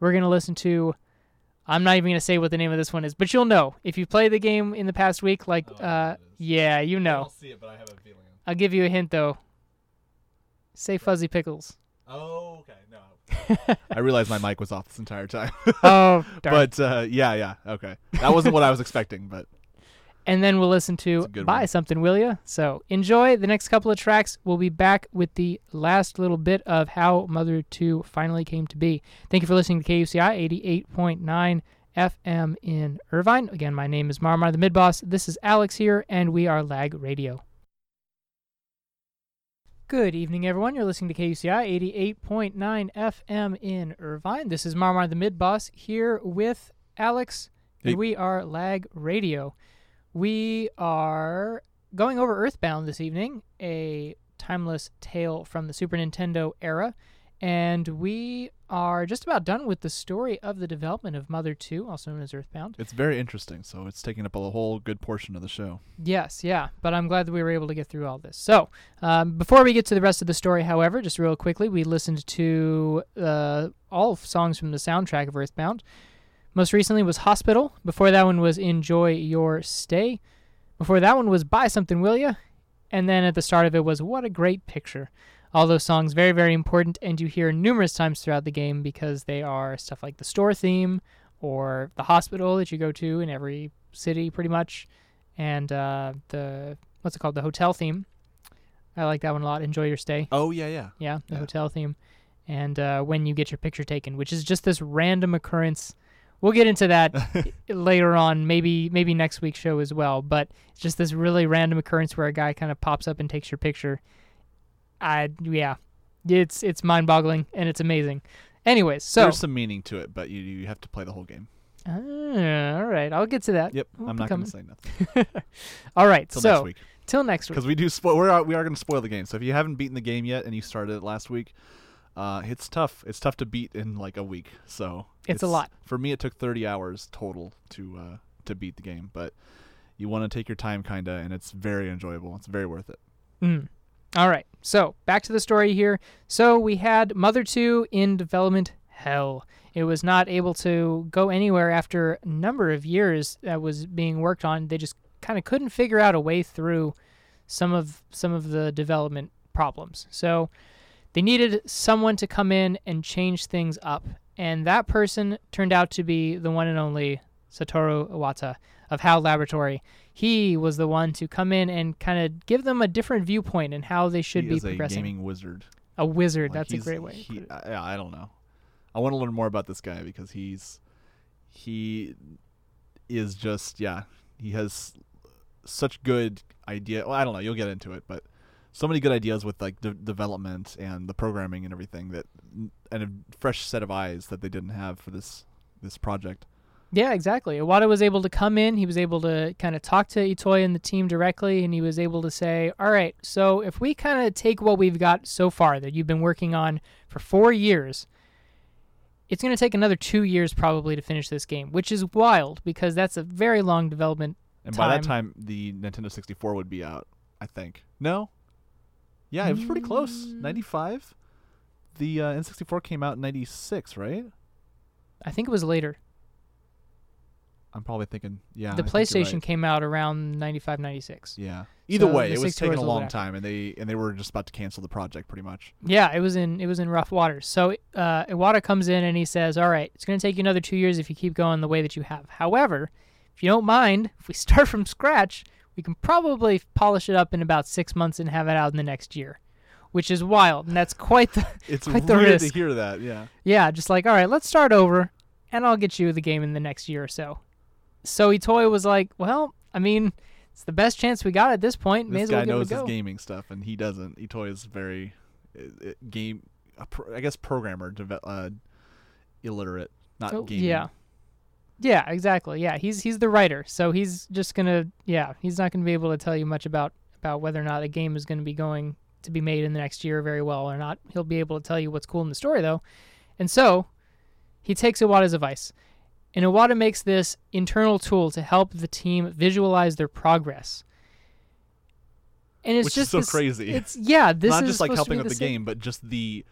[SPEAKER 1] we're going to listen to. I'm not even going to say what the name of this one is, but you'll know. If you played the game in the past week, like, uh, yeah, you know.
[SPEAKER 2] I'll see it, but I have a feeling.
[SPEAKER 1] I'll give you a hint, though. Say Fuzzy Pickles.
[SPEAKER 2] Oh, okay. No. I realized my mic was off this entire time. [LAUGHS]
[SPEAKER 1] oh, darn.
[SPEAKER 2] but uh, yeah, yeah, okay. That wasn't what I was expecting, but
[SPEAKER 1] and then we'll listen to Buy
[SPEAKER 2] one.
[SPEAKER 1] Something, Will Ya? So enjoy the next couple of tracks. We'll be back with the last little bit of how Mother 2 finally came to be. Thank you for listening to KUCI 88.9 FM in Irvine. Again, my name is Marmar, the mid boss. This is Alex here, and we are Lag Radio. Good evening, everyone. You're listening to KUCI 88.9 FM in Irvine. This is Marmar, the mid boss, here with Alex,
[SPEAKER 2] Hey.
[SPEAKER 1] and we are Lag Radio. We are going over Earthbound this evening, a timeless tale from the Super Nintendo era. And we are just about done with the story of the development of Mother 2, also known as Earthbound.
[SPEAKER 2] it's very interesting. So it's taking up a whole good portion of the show.
[SPEAKER 1] Yes, yeah, but I'm glad that we were able to get through all this. So, um, before we get to the rest of the story, however, just real quickly, we listened to uh, all songs from the soundtrack of Earthbound. Most recently was Hospital. Before that one was Enjoy Your Stay. Before that one was Buy Something, Will Ya? And then at the start of it was What a Great Picture. All those songs very, very important, and you hear numerous times throughout the game because they are stuff like the store theme or the hospital that you go to in every city, pretty much and uh, the what's it called? The hotel theme. I like that one a lot. Enjoy your stay.
[SPEAKER 2] Oh yeah, yeah.
[SPEAKER 1] yeah the
[SPEAKER 2] Yeah.
[SPEAKER 1] hotel theme. And uh, when you get your picture taken which is just this random occurrence. We'll get into that [LAUGHS] later on maybe maybe next week's show as well but it's just this really random occurrence where a guy kind of pops up and takes your picture i yeah it's it's mind-boggling and it's amazing anyways so
[SPEAKER 2] There's some meaning to it, but you you have to play the whole game.
[SPEAKER 1] Ah, all right i'll get to that
[SPEAKER 2] Yep.
[SPEAKER 1] We'll
[SPEAKER 2] I'm not going to say nothing [LAUGHS]
[SPEAKER 1] all right
[SPEAKER 2] till
[SPEAKER 1] so
[SPEAKER 2] next week
[SPEAKER 1] till next week
[SPEAKER 2] because we do spoil. We're we are going to spoil the game. So if you haven't beaten the game yet and you started it last week, uh, it's tough. It's tough to beat in like a week. So
[SPEAKER 1] It's a lot.
[SPEAKER 2] For me, it took 30 hours total to uh, to beat the game, but you want to take your time, kinda, and it's very enjoyable. It's very worth it.
[SPEAKER 1] Mm. All right. So back to the story here. So we had Mother 2 in development hell. It was not able to go anywhere after a number of years that was being worked on. They just kind of couldn't figure out a way through some of some of the development problems. So they needed someone to come in and change things up. And that person turned out to be the one and only Satoru Iwata of HAL Laboratory. He was the one to come in and kind of give them a different viewpoint and how they should
[SPEAKER 2] he
[SPEAKER 1] be
[SPEAKER 2] is a
[SPEAKER 1] progressing.
[SPEAKER 2] gaming wizard.
[SPEAKER 1] A wizard.
[SPEAKER 2] Like,
[SPEAKER 1] that's a great way.
[SPEAKER 2] He. I, yeah, I don't know. I want to learn more about this guy because he's he is just yeah. He has such good idea. Well, I don't know. You'll get into it, but so many good ideas with like de- development and the programming and everything that and a fresh set of eyes that they didn't have for this this project.
[SPEAKER 1] Yeah, exactly. Iwata was able to come in. He was able to kind of talk to Itoi and the team directly, and he was able to say, "All right, so if we kind of take what we've got so far that you've been working on for four years, it's going to take another two years probably to finish this game, which is wild because that's a very long development.
[SPEAKER 2] And by that
[SPEAKER 1] Time.
[SPEAKER 2] time, the Nintendo 64 would be out. I think. No. Yeah, it was pretty close.
[SPEAKER 1] Mm.
[SPEAKER 2] 95. The uh, N64 came out in 96, right?
[SPEAKER 1] I think it was later.
[SPEAKER 2] I'm probably thinking, yeah.
[SPEAKER 1] the
[SPEAKER 2] I
[SPEAKER 1] PlayStation
[SPEAKER 2] right.
[SPEAKER 1] came out around 95, 96.
[SPEAKER 2] Yeah. Either
[SPEAKER 1] So
[SPEAKER 2] way, it was taking a long time, and they and they were just about to cancel the project, pretty much.
[SPEAKER 1] Yeah, it was in it was in rough waters. So uh, Iwata comes in and he says, "All right, it's going to take you another two years if you keep going the way that you have. However, if you don't mind, if we [LAUGHS] start from scratch, we can probably polish it up in about six months and have it out in the next year." Which is wild, and that's quite the [LAUGHS]
[SPEAKER 2] It's
[SPEAKER 1] Quite the
[SPEAKER 2] weird to hear that. Yeah.
[SPEAKER 1] yeah. Just like, all right, let's start over, and I'll get you the game in the next year or so. So Itoi was like, "Well, I mean, it's the best chance we got at this point. May
[SPEAKER 2] this
[SPEAKER 1] well
[SPEAKER 2] guy knows his gaming stuff, and he doesn't. Itoi is very uh, uh, game, a pro, I guess programmer, deve- uh, illiterate, not
[SPEAKER 1] Oh,
[SPEAKER 2] gaming.
[SPEAKER 1] Yeah. Yeah, exactly. Yeah, he's he's the writer, so he's just gonna yeah he's not gonna be able to tell you much about about whether or not a game is gonna be going to be made in the next year very well or not. He'll be able to tell you what's cool in the story though, and so he takes Iwata's advice, and Iwata makes this internal tool to help the team visualize their progress. And it's
[SPEAKER 2] which
[SPEAKER 1] just
[SPEAKER 2] is so
[SPEAKER 1] this-
[SPEAKER 2] crazy.
[SPEAKER 1] It's yeah, this
[SPEAKER 2] not
[SPEAKER 1] is
[SPEAKER 2] just like helping with the
[SPEAKER 1] same-
[SPEAKER 2] game, but just the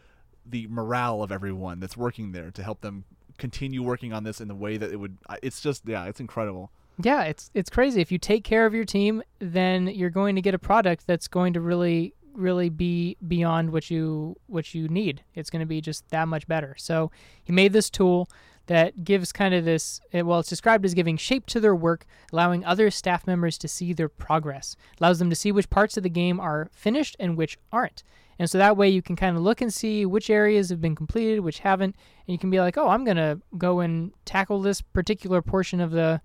[SPEAKER 2] the morale of everyone that's working there to help them continue working on this in the way that it would. It's just yeah, it's incredible.
[SPEAKER 1] Yeah, it's it's crazy. If you take care of your team, then you're going to get a product that's going to really really be beyond what you what you need. It's going to be just that much better. So he made this tool that gives kind of this eh, well it's described as giving shape to their work allowing other staff members to see their progress. Allows them to see which parts of the game are finished and which aren't. And so that way you can kind of look and see which areas have been completed which haven't and you can be like oh i'm going to go and tackle this particular portion of the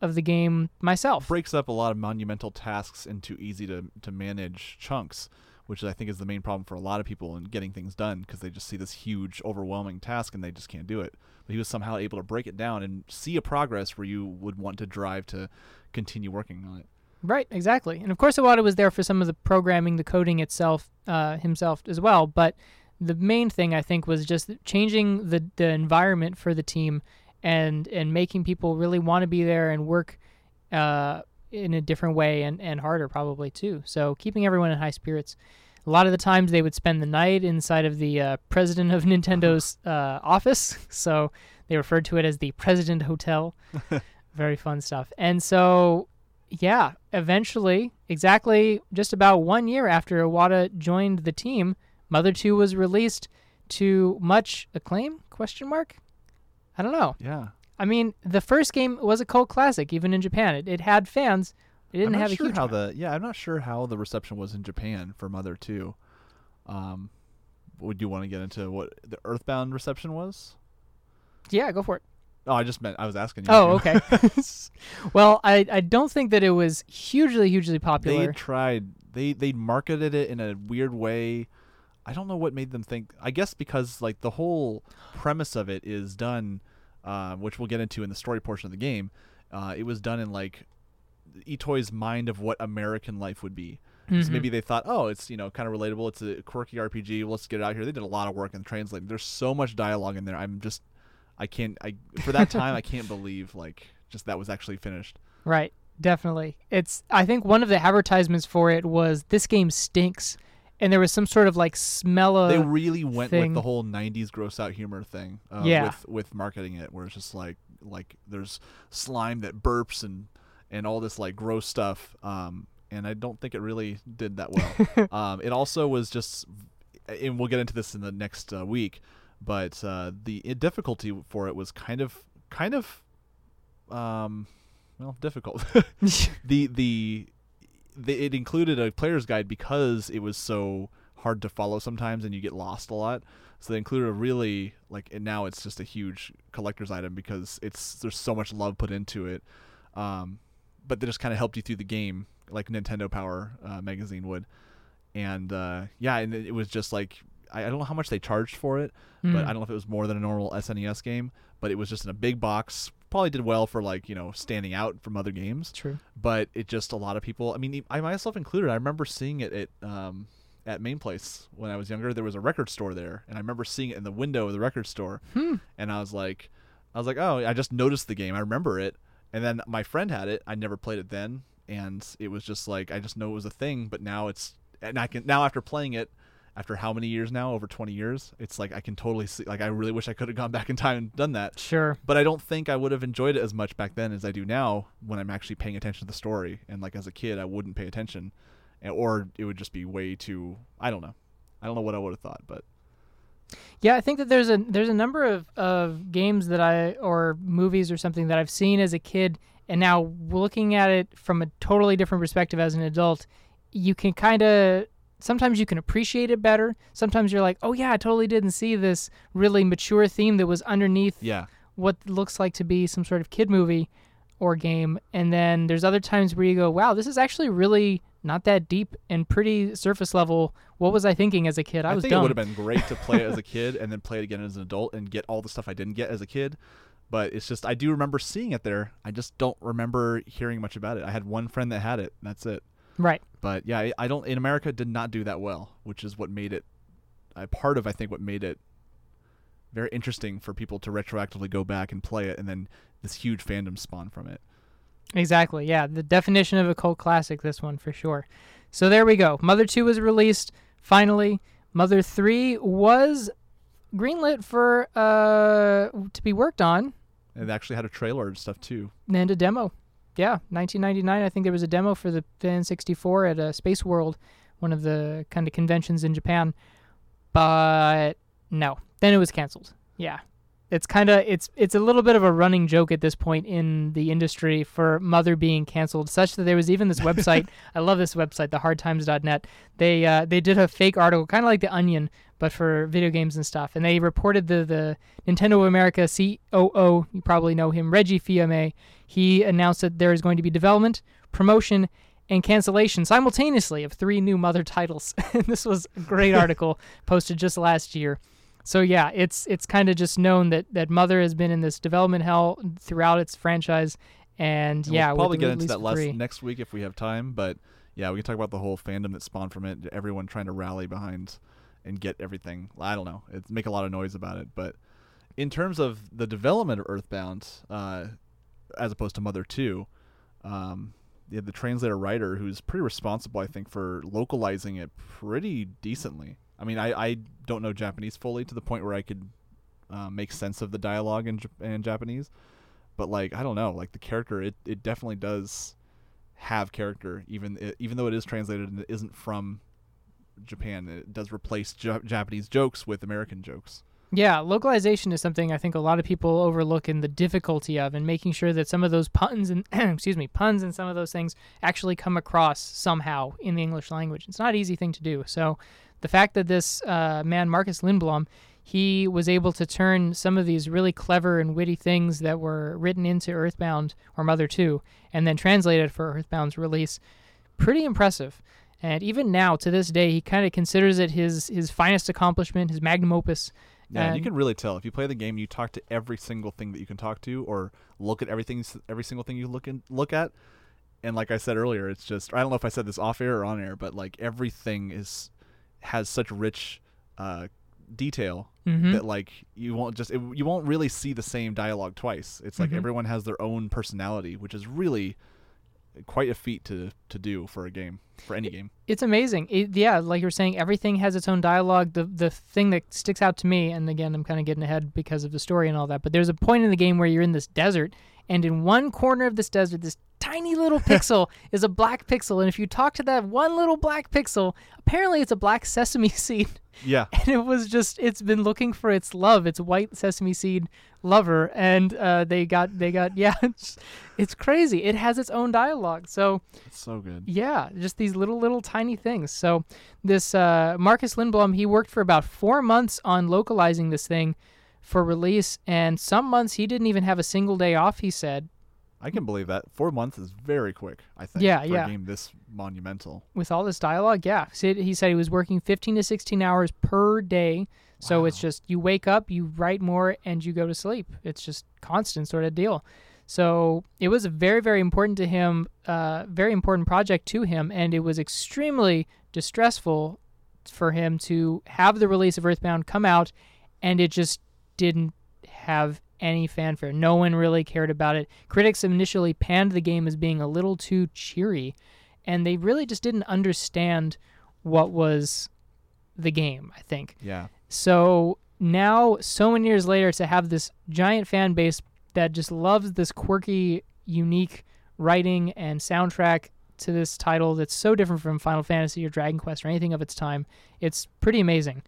[SPEAKER 1] of the game myself.
[SPEAKER 2] Breaks up a lot of monumental tasks into easy to, to manage chunks, which I think is the main problem for a lot of people in getting things done because they just see this huge, overwhelming task and they just can't do it. But he was somehow able to break it down and see a progress where you would want to drive to continue working on it.
[SPEAKER 1] Right, exactly. And of course, Iwata was there for some of the programming, the coding itself uh, himself as well. But the main thing I think was just changing the the environment for the team and and making people really want to be there and work uh, in a different way and, and harder probably too. So keeping everyone in high spirits. A lot of the times they would spend the night inside of the uh, president of [LAUGHS] Nintendo's uh, office. [LAUGHS] So they referred to it as the President Hotel. [LAUGHS] Very fun stuff. And so yeah, eventually, exactly just about one year after Iwata joined the team, Mother 2 was released to much acclaim? Question mark? I don't know.
[SPEAKER 2] Yeah.
[SPEAKER 1] I mean, the first game was a cult classic, even in Japan. It, it had fans. It didn't have
[SPEAKER 2] not
[SPEAKER 1] a
[SPEAKER 2] sure
[SPEAKER 1] huge
[SPEAKER 2] how the yeah I'm not sure how the reception was in Japan for Mother 2. Um, would you want to get into what the Earthbound reception was?
[SPEAKER 1] Yeah, go for it.
[SPEAKER 2] Oh, I just meant I was asking you.
[SPEAKER 1] Oh, okay. [LAUGHS] well, I, I don't think that it was hugely, hugely popular.
[SPEAKER 2] they tried. They they marketed it in a weird way. I don't know what made them think. I guess because like the whole premise of it is done, uh, which we'll get into in the story portion of the game. Uh, it was done in like Itoi's mind of what American life would be. So
[SPEAKER 1] Mhm.
[SPEAKER 2] maybe they thought, oh, it's you know kind of relatable. It's a quirky RPG. Let's get it out here. They did a lot of work in translating. There's so much dialogue in there. I'm just, I can't. I for that time I can't [LAUGHS] believe like just that was actually finished.
[SPEAKER 1] Right, definitely. It's I think one of the advertisements for it was this game stinks, and there was some sort of like smell of
[SPEAKER 2] they really went
[SPEAKER 1] thing.
[SPEAKER 2] with the whole 90s gross out humor thing uh,
[SPEAKER 1] Yeah.
[SPEAKER 2] with with marketing it where it's just like like there's slime that burps and and all this like gross stuff um and I don't think it really did that well [LAUGHS] um it also was just and we'll get into this in the next uh, week but uh the difficulty for it was kind of kind of um well difficult [LAUGHS] [LAUGHS] the the it included a player's guide because it was so hard to follow sometimes and you get lost a lot. So they included a really like and now it's just a huge collector's item because it's there's so much love put into it. Um, but they just kind of helped you through the game like Nintendo Power uh, magazine would. And uh, yeah, and it was just like I, I don't know how much they charged for it, but
[SPEAKER 1] Mm.
[SPEAKER 2] I don't know if it was more than a normal SNES game. But it was just in a big box. Probably did well for like you know standing out from other games
[SPEAKER 1] True.
[SPEAKER 2] but it just a lot of people. I mean, I myself included. I remember seeing it at um, at Main Place when I was younger. There was a record store there, and I remember seeing it in the window of the record store.
[SPEAKER 1] Hmm.
[SPEAKER 2] And I was like, I was like, oh, I just noticed the game. I remember it, and then my friend had it. I never played it then, and it was just like I just know it was a thing. But now it's and I can now after playing it. After how many years now? Over 20 years. It's like I can totally see. Like I really wish I could have gone [LAUGHS] back in time and done that
[SPEAKER 1] Sure.
[SPEAKER 2] but I don't think I would have enjoyed it as much back then as I do now when I'm actually paying attention to the story. And like as a kid, I wouldn't pay attention, and, or it would just be way too. I don't know. I don't know what I would have thought, but
[SPEAKER 1] Yeah, I think that there's a there's a number of, of games that I or movies or something that I've seen as a kid and now looking at it from a totally different perspective as an adult, you can kind of sometimes you can appreciate it better. Sometimes you're like, "Oh yeah, I totally didn't see this really mature theme that was underneath
[SPEAKER 2] yeah,
[SPEAKER 1] what looks like to be some sort of kid movie." or game, and then there's other times where you go, "Wow, this is actually really not that deep and pretty surface level." What was I thinking as a kid? I,
[SPEAKER 2] I
[SPEAKER 1] was
[SPEAKER 2] think
[SPEAKER 1] dumb.
[SPEAKER 2] it would have been great to play it as a kid and then play it again as an adult and get all the stuff I didn't get as a kid. But it's just I do remember seeing it there. I just don't remember hearing much about it. I had one friend that had it. And that's it.
[SPEAKER 1] Right.
[SPEAKER 2] But yeah, I- don't. In America, did not do that well, which is what made it. A part of I think what made it very interesting for people to retroactively go back and play it, and then this huge fandom spawn from it.
[SPEAKER 1] Exactly. Yeah, the definition of a cult classic. This one for sure. So there we go. Mother Two was released finally. Mother Three was greenlit for uh to be worked on
[SPEAKER 2] And it actually had a trailer and stuff too.
[SPEAKER 1] and a demo. Yeah, 1999. I think there was a demo for the N64 at uh, Space World, one of the kind of conventions in Japan. But no, then it was canceled. Yeah, it's kind of it's it's a little bit of a running joke at this point in the industry for Mother being canceled, such that there was even this website. [LAUGHS] I love this website, thehardtimes.net. They uh, they did a fake article, kind of like the Onion, but for video games and stuff. And they reported the the Nintendo of America COO, you probably know him, Reggie Fils-Aimé. He announced that there is going to be development, promotion, and cancellation simultaneously of three new Mother titles. [LAUGHS] this was a great [LAUGHS] article posted just last year. So yeah, it's it's kind of just known that that Mother has been in this development hell throughout its franchise, and,
[SPEAKER 2] And
[SPEAKER 1] yeah,
[SPEAKER 2] we'll probably get into that less next week if we have time. But yeah, we can talk about the whole fandom that spawned from it. Everyone trying to rally behind and get everything. I don't know. It make a lot of noise about it. But in terms of the development of Earthbound, uh, as opposed to Mother Two, um, the translator writer who's pretty responsible, I think, for localizing it pretty decently. I mean, I, I don't know Japanese fully to the point where I could uh, make sense of the dialogue in, in Japanese, but like I don't know, like the character, it, it definitely does have character, even even though it is translated and it isn't from Japan. It does replace Ja- Japanese jokes with American jokes.
[SPEAKER 1] Yeah, localization is something I think a lot of people overlook in the difficulty of, and making sure that some of those puns and [CLEARS THROAT] excuse me puns and some of those things actually come across somehow in the English language. It's not an easy thing to do. So, the fact that this uh, man Marcus Lindblom he was able to turn some of these really clever and witty things that were written into Earthbound or Mother 2 and then translated for Earthbound's release, pretty impressive. And even now, to this day, he kind of considers it his his finest accomplishment, his magnum opus.
[SPEAKER 2] Yeah, and you can really tell if you play the game. You talk to every single thing that you can talk to, or look at everything, every single thing you look in, look at. And like I said earlier, it's just I don't know if I said this off air or on air, but like everything is has such rich uh, detail
[SPEAKER 1] Mhm.
[SPEAKER 2] that like you won't just it, you won't really see the same dialogue twice. It's like
[SPEAKER 1] Mhm.
[SPEAKER 2] everyone has their own personality, which is really quite a feat to to do for a game for any game.
[SPEAKER 1] It's amazing. It, yeah, like you were saying, everything has its own dialogue. The the thing that sticks out to me, and again, I'm kind of getting ahead because of the story and all that, but there's a point in the game where you're in this desert, and in one corner of this desert, this tiny little [LAUGHS] pixel is a black pixel, and if you talk to that one little black pixel, apparently it's a black sesame [LAUGHS] seed.
[SPEAKER 2] Yeah, [LAUGHS]
[SPEAKER 1] and it was just it's been looking for its love its white sesame seed lover. And uh, they got they got yeah it's, it's crazy. It has its own dialogue. So
[SPEAKER 2] it's so good.
[SPEAKER 1] yeah just these little little tiny things. So this uh, marcus lindblom he worked for about four months on localizing this thing for release and some months he didn't even have a single day off he said
[SPEAKER 2] I can believe that. Four months is very quick. I think.
[SPEAKER 1] Yeah,
[SPEAKER 2] for
[SPEAKER 1] yeah.
[SPEAKER 2] a game this monumental.
[SPEAKER 1] with all this dialogue yeah he said he was working 15 to 16 hours per day so it's just you wake up you write more and you go to sleep it's just constant sort of deal so it was a very very important to him uh, very important project to him and it was extremely distressful for him to have the release of earthbound come out and it just didn't have any fanfare. No one really cared about it. Critics initially panned the game as being a little too cheery and they really just didn't understand what was the game i think.
[SPEAKER 2] Yeah.
[SPEAKER 1] so now so many years later to have this giant fan base that just loves this quirky unique writing and soundtrack to this title that's so different from final fantasy or dragon quest or anything of its time it's pretty amazing.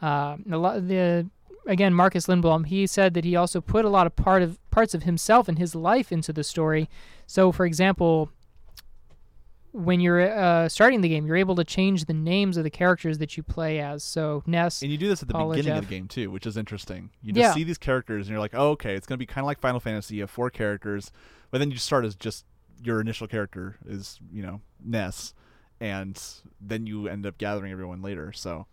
[SPEAKER 1] Uh, a lot the again marcus lindblom he said that he also put a lot of part of parts of himself and his life into the story so for example when you're uh, starting the game, you're able to change the names of the characters that you play as. So Ness,
[SPEAKER 2] And you do this at the
[SPEAKER 1] Paula,
[SPEAKER 2] beginning of the game too, which is interesting. You just
[SPEAKER 1] Yeah.
[SPEAKER 2] see these characters and you're like, oh, okay, it's gonna be kind of like Final Fantasy. You have four characters, but then you start as just your initial character is you know Ness, and then you end up gathering everyone later. So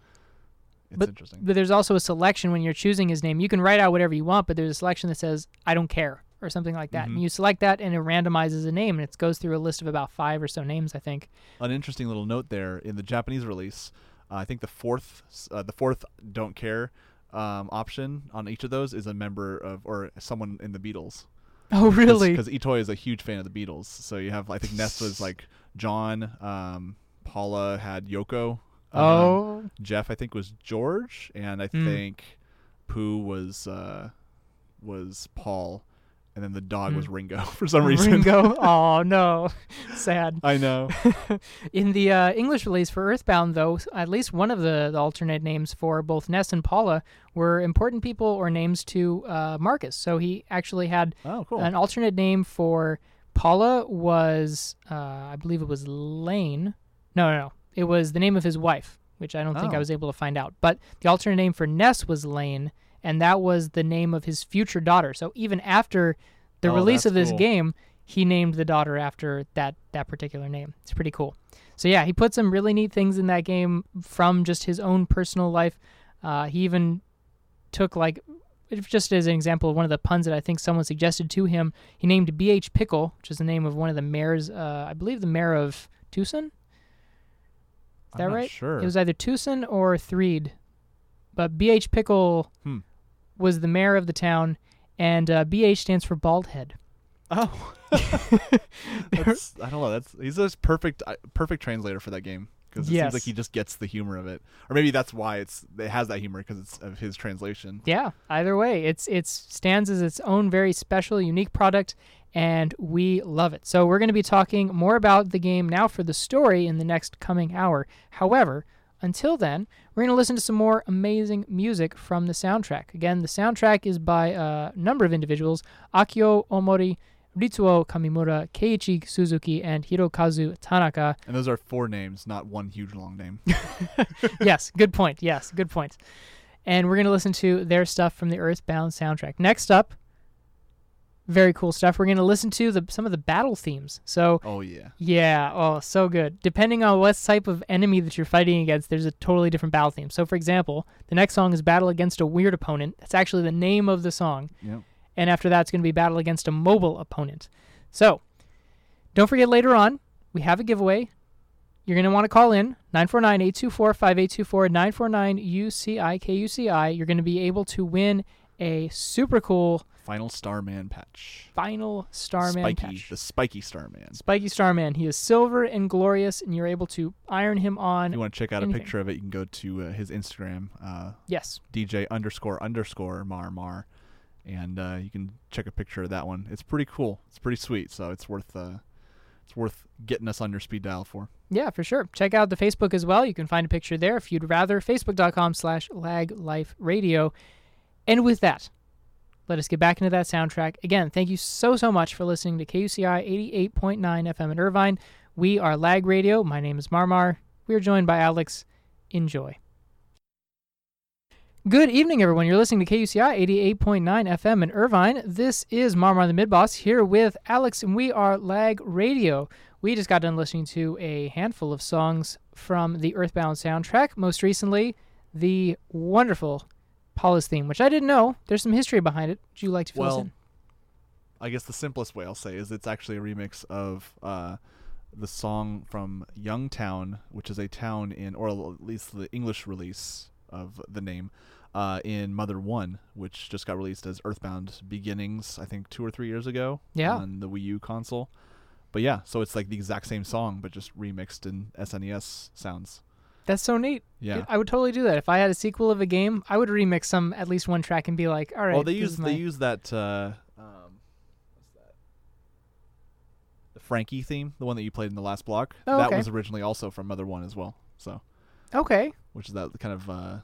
[SPEAKER 2] it's
[SPEAKER 1] But-
[SPEAKER 2] interesting.
[SPEAKER 1] but there's also a selection when you're choosing his name. You can write out whatever you want, but there's a selection that says I don't care or something like that.
[SPEAKER 2] Mhm.
[SPEAKER 1] And you select that, and it randomizes a name, and it goes through a list of about five or so names, I think.
[SPEAKER 2] An interesting little note there in the Japanese release. Uh, I think the fourth, uh, the fourth don't care um, option on each of those is a member of or someone in the Beatles. [LAUGHS]
[SPEAKER 1] Oh, really?
[SPEAKER 2] Because Itoi is a huge fan of the Beatles. So you have, I think Ness was [LAUGHS] like John. Um, Paula had Yoko. Um,
[SPEAKER 1] oh,
[SPEAKER 2] Jeff, I think was George, and I
[SPEAKER 1] Hmm.
[SPEAKER 2] think Pooh was uh, was Paul, and then the dog was
[SPEAKER 1] Hmm.
[SPEAKER 2] Ringo [LAUGHS] for some reason.
[SPEAKER 1] Ringo. [LAUGHS] oh no, [LAUGHS] sad.
[SPEAKER 2] I know.
[SPEAKER 1] In the uh, English release for Earthbound, though, at least one of the, the alternate names for both Ness and Paula were important people or names to uh, Marcus. So he actually had
[SPEAKER 2] Oh, cool.
[SPEAKER 1] an alternate name for Paula was, uh, I believe it was Lane. No, no, no. It was the name of his wife, which I don't think I
[SPEAKER 2] Oh.
[SPEAKER 1] was able to find out. But the alternate name for Ness was Lane, and that was the name of his future daughter. So even after the
[SPEAKER 2] Oh,
[SPEAKER 1] release of this
[SPEAKER 2] cool.
[SPEAKER 1] game, he named the daughter after that that particular name. It's pretty cool. So yeah, he put some really neat things in that game from just his own personal life. Uh, he even took like just as an example of one of the puns that I think someone suggested to him, he named BH Pickle, which is the name of one of the mayors, uh, I believe the mayor of Twoson. Is that right?
[SPEAKER 2] Sure.
[SPEAKER 1] It was either Twoson or Threed, but BH Pickle
[SPEAKER 2] Hmm.
[SPEAKER 1] was the mayor of the town, and uh, BH stands for bald head.
[SPEAKER 2] oh. [LAUGHS] [LAUGHS] that's, I don't know. That's he's a perfect uh, perfect translator for that game because it seems like he just gets the humor of it, or maybe that's why it's it has that humor because it's of his translation.
[SPEAKER 1] Yeah, either way, it's it stands as its own very special, unique product, and we love it. So we're going to be talking more about the game now for the story in the next coming hour. However, until then, we're going to listen to some more amazing music from the soundtrack. Again, the soundtrack is by a number of individuals: Akio Omori, Ritsuo Kamimura, Keiichi Suzuki, and Hirokazu Tanaka.
[SPEAKER 2] And those are four names, not one huge long name. [LAUGHS] [LAUGHS]
[SPEAKER 1] yes, good point. Yes, good point. And we're going to listen to their stuff from the Earthbound soundtrack. Next up, very cool stuff. We're going to listen to the some of the battle themes. So,
[SPEAKER 2] oh yeah.
[SPEAKER 1] yeah, oh, so good. Depending on what type of enemy that you're fighting against, there's a totally different battle theme. So, for example, the next song is Battle Against a Weird Opponent. That's actually the name of the song.
[SPEAKER 2] Yep.
[SPEAKER 1] And after that, it's going to be Battle Against a Mobile Opponent. So, don't forget later on, we have a giveaway. You're going to want to call in 949 824 5824 949 UCIKUCI. You're going to be able to win a super cool
[SPEAKER 2] Final Starman patch.
[SPEAKER 1] Final Starman
[SPEAKER 2] spiky,
[SPEAKER 1] patch.
[SPEAKER 2] the spiky Starman.
[SPEAKER 1] Spiky Starman. He is silver and glorious, and you're able to iron him on.
[SPEAKER 2] If you want to check out
[SPEAKER 1] anything.
[SPEAKER 2] a picture of it, you can go to uh, his Instagram, uh,
[SPEAKER 1] Yes.
[SPEAKER 2] DJ underscore underscore Mar Mar, and uh, you can check a picture of that one. It's pretty cool. It's pretty sweet. So it's worth uh, it's worth getting us on your speed dial for.
[SPEAKER 1] Yeah, for sure. Check out the Facebook as well. You can find a picture there if you'd rather. Facebook.com slash lag life radio. And with that, let us get back into that soundtrack. Again, thank you so, so much for listening to KUCI 88.9 FM in Irvine. We are Lag Radio. My name is Marmar. We are joined by Alex. Enjoy. Good evening, everyone. You're listening to KUCI 88.9 FM in Irvine. This is Marmar the Midboss here with Alex, and we are Lag Radio. We just got done listening to a handful of songs from the Earthbound soundtrack. Most recently, the wonderful Paula's theme, which I didn't know. There's some history behind it. Would you like to fill us
[SPEAKER 2] Well,
[SPEAKER 1] in?
[SPEAKER 2] I guess the simplest way I'll say is it's actually a remix of uh, the song from Youngtown, which is a town in, or at least the English release of the name, uh, in Mother One, which just got released as Earthbound Beginnings, I think two or three years ago
[SPEAKER 1] Yeah.
[SPEAKER 2] on the Wii U console. But yeah, so it's like the exact same song, but just remixed in SNES sounds.
[SPEAKER 1] That's so neat.
[SPEAKER 2] Yeah.
[SPEAKER 1] I would totally do that. If I had a sequel of a game, I would remix some at least one track and be like, all right.
[SPEAKER 2] well, they use
[SPEAKER 1] is
[SPEAKER 2] they use that. Uh, um, what's that? The Frankie theme, the one that you played in the last block.
[SPEAKER 1] Oh,
[SPEAKER 2] that
[SPEAKER 1] okay.
[SPEAKER 2] was originally also from Mother One as well. So,
[SPEAKER 1] Okay.
[SPEAKER 2] which is that kind of uh,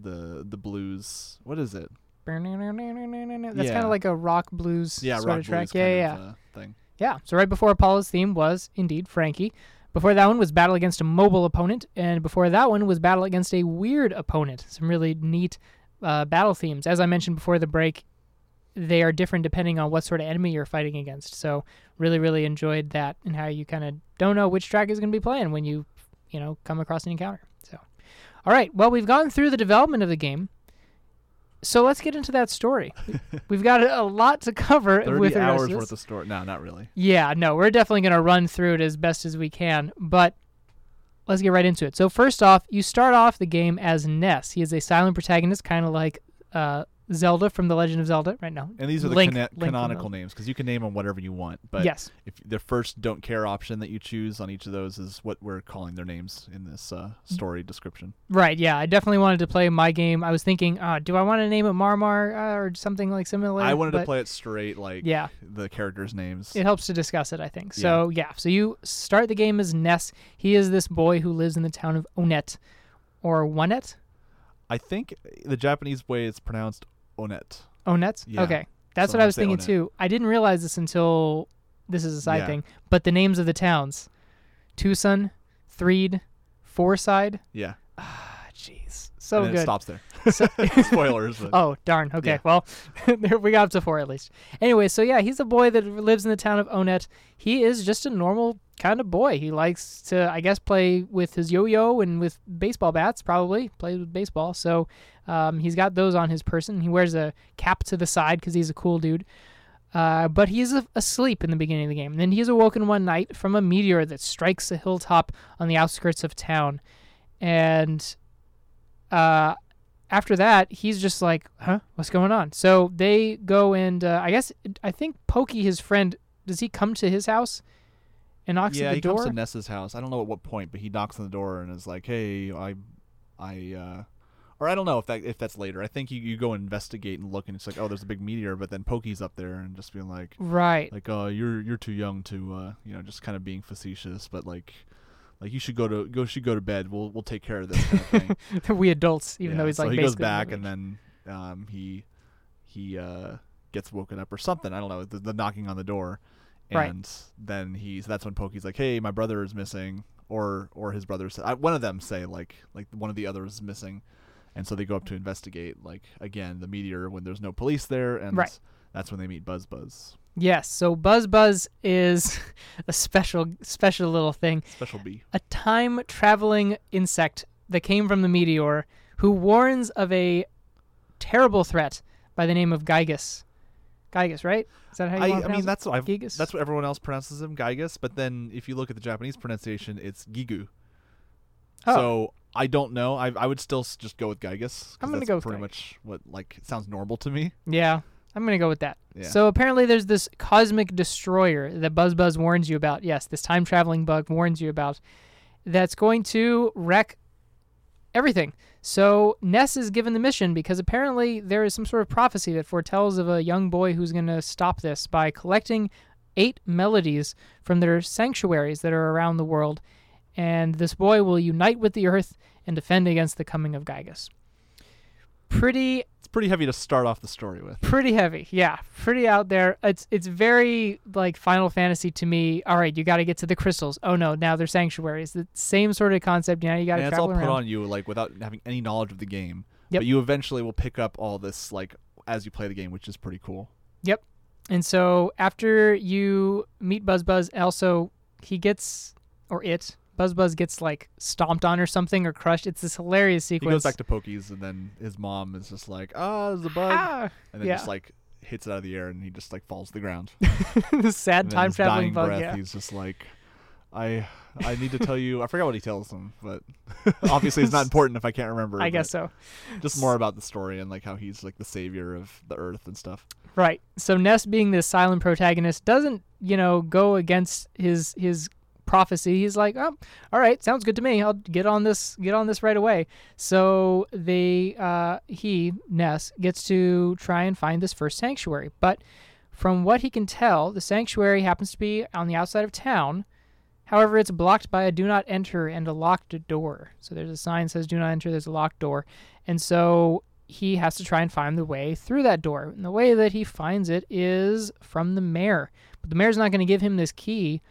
[SPEAKER 2] the the blues. What is it?
[SPEAKER 1] That's kind of like a rock blues
[SPEAKER 2] Yeah,
[SPEAKER 1] sort
[SPEAKER 2] rock
[SPEAKER 1] of track.
[SPEAKER 2] blues
[SPEAKER 1] yeah,
[SPEAKER 2] kind
[SPEAKER 1] yeah,
[SPEAKER 2] of
[SPEAKER 1] yeah.
[SPEAKER 2] uh, thing.
[SPEAKER 1] Yeah. So right before Apollo's theme was indeed Frankie, Before that one was battle against a mobile opponent, and before that one was battle against a weird opponent. Some really neat uh, battle themes. As I mentioned before the break, they are different depending on what sort of enemy you're fighting against. So really, really enjoyed that and how you kind of don't know which track is going to be playing when you, you know, come across an encounter. So, all right. Well, we've gone through the development of the game. So let's get into that story. [LAUGHS] We've got a, lot to cover
[SPEAKER 2] Thirty hours worth of story. No, not really.
[SPEAKER 1] Yeah, no, we're definitely going to run through it as best as we can, but let's get right into it. So, first off, you start off the game as Ness. He is a silent protagonist, kind of like uh, Zelda from The Legend of Zelda right now.
[SPEAKER 2] And these are the
[SPEAKER 1] Link-
[SPEAKER 2] cana-
[SPEAKER 1] Link
[SPEAKER 2] canonical names because you can name them whatever you want. But
[SPEAKER 1] yes.
[SPEAKER 2] if the first don't care option that you choose on each of those is what we're calling their names in this uh, story description.
[SPEAKER 1] Right, yeah. I definitely wanted to play my game. I was thinking, uh, do I want to name it Marmar uh, or something like similar?
[SPEAKER 2] I wanted to play it straight, like
[SPEAKER 1] Yeah.
[SPEAKER 2] the characters' names.
[SPEAKER 1] It helps to discuss it, I think. So, yeah. So, you start the game as Ness. He is this boy who lives in the town of Onett or Onett.
[SPEAKER 2] I think the Japanese way it's pronounced Onett.
[SPEAKER 1] Onett?
[SPEAKER 2] Yeah.
[SPEAKER 1] Okay. That's
[SPEAKER 2] Some
[SPEAKER 1] what I was thinking
[SPEAKER 2] Onett.
[SPEAKER 1] too. I didn't realize this until this is a side
[SPEAKER 2] Yeah.
[SPEAKER 1] thing. But the names of the towns Twoson, Threed, Fourside.
[SPEAKER 2] Yeah.
[SPEAKER 1] Ah. So
[SPEAKER 2] and
[SPEAKER 1] good.
[SPEAKER 2] it stops there. [LAUGHS]
[SPEAKER 1] So- [LAUGHS]
[SPEAKER 2] Spoilers. But [LAUGHS]
[SPEAKER 1] Oh, darn. Okay.
[SPEAKER 2] Yeah.
[SPEAKER 1] Well, there we got up to four at least. Anyway, so yeah, he's a boy that lives in the town of Onett. He is just a normal kind of boy. He likes to, I guess, play with his yo yo and with baseball bats, probably. Plays with baseball. So um, he's got those on his person. He wears a cap to the side because he's a cool dude. Uh, but he's a- asleep in the beginning of the game. And then he is awoken one night from a meteor that strikes a hilltop on the outskirts of town. And uh, after that, he's just like, huh, what's going on? So they go and uh, I guess I think Pokey, his friend, does he come to his house and knocks
[SPEAKER 2] yeah,
[SPEAKER 1] at the
[SPEAKER 2] he
[SPEAKER 1] door?
[SPEAKER 2] comes to Nessa's house. I don't know at what point, but he knocks on the door and is like, "Hey, I, I, uh, or I don't know if that if that's later. I think you, you go investigate and look, and it's like, oh, there's a big meteor, but then Pokey's up there and just being like,
[SPEAKER 1] right.
[SPEAKER 2] like, oh, you're you're too young to, uh, you know, just kind of being facetious, but like, like you should go to go should go to bed. We'll we'll take care of this kind of thing. [LAUGHS]
[SPEAKER 1] we adults, even
[SPEAKER 2] Yeah,
[SPEAKER 1] though he's like
[SPEAKER 2] so he goes back and then um, he he uh, gets woken up or something. I don't know the, the knocking on the door,
[SPEAKER 1] Right.
[SPEAKER 2] and then he's that's when Pokey's like, "Hey, my brother is missing," or or his brother said, I, one of them say like like one of the others is missing, and so they go up to investigate like again the meteor when there's no police there, and
[SPEAKER 1] Right.
[SPEAKER 2] that's when they meet Buzz Buzz,
[SPEAKER 1] Yes, so Buzz Buzz is [LAUGHS] a special special little thing.
[SPEAKER 2] Special B.
[SPEAKER 1] a time traveling insect that came from the meteor who warns of a terrible threat by the name of Giygas. Giygas, right? Is that how you
[SPEAKER 2] I, I mean that's what I've,
[SPEAKER 1] Gigas?
[SPEAKER 2] that's what everyone else pronounces him, Giygas. But then if you look at the Japanese pronunciation, it's Gigu.
[SPEAKER 1] Oh.
[SPEAKER 2] So I don't know. I I would still just go with Giygas.
[SPEAKER 1] I'm gonna go with
[SPEAKER 2] pretty much what like sounds normal to me.
[SPEAKER 1] Yeah, I'm gonna go with that.
[SPEAKER 2] Yeah.
[SPEAKER 1] So apparently, there's this cosmic destroyer that Buzz Buzz warns you about. Yes, this time traveling bug warns you about. That's going to wreck everything. So Ness is given the mission because apparently there is some sort of prophecy that foretells of a young boy who's going to stop this by collecting eight melodies from their sanctuaries that are around the world, and this boy will unite with the earth and defend against the coming of Giygas. Pretty
[SPEAKER 2] pretty heavy to start off the story with.
[SPEAKER 1] pretty heavy yeah pretty out there it's it's very like final fantasy to me all right you got to get to the crystals oh no now they're sanctuaries the same sort of concept now you got to
[SPEAKER 2] And it's all
[SPEAKER 1] travel
[SPEAKER 2] put
[SPEAKER 1] around
[SPEAKER 2] on you like without having any knowledge of the game.
[SPEAKER 1] Yep.
[SPEAKER 2] But you eventually will pick up all this like as you play the game, which is pretty cool. Yep.
[SPEAKER 1] And so after you meet buzz buzz also he gets or it buzz buzz gets like stomped on or something or crushed it's this hilarious sequence.
[SPEAKER 2] He goes back to Pokey's and then his mom is just like, "Ah, there's a bug,"
[SPEAKER 1] Ah!
[SPEAKER 2] and then
[SPEAKER 1] yeah.
[SPEAKER 2] just like hits it out of the air and he just like falls to the ground. [LAUGHS]
[SPEAKER 1] this sad time traveling bug
[SPEAKER 2] breath,
[SPEAKER 1] yeah
[SPEAKER 2] he's just like, I I need to tell you. I forgot what he tells them, but [LAUGHS] obviously it's not [LAUGHS] important if I can't remember.
[SPEAKER 1] i guess so
[SPEAKER 2] just more about the story and like how he's like the savior of the earth and stuff.
[SPEAKER 1] Right. So Ness being this silent protagonist doesn't, you know, go against his his prophecy. He's like, "Oh, all right, sounds good to me. I'll get on this get on this right away." So they uh he Ness gets to try and find this first sanctuary. But from what he can tell, the sanctuary happens to be on the outside of town. However, it's blocked by a do not enter and a locked door. So there's a sign that says do not enter, there's a locked door. And so he has to try and find the way through that door. And the way that he finds it is from the mayor. But the mayor's not going to give him this key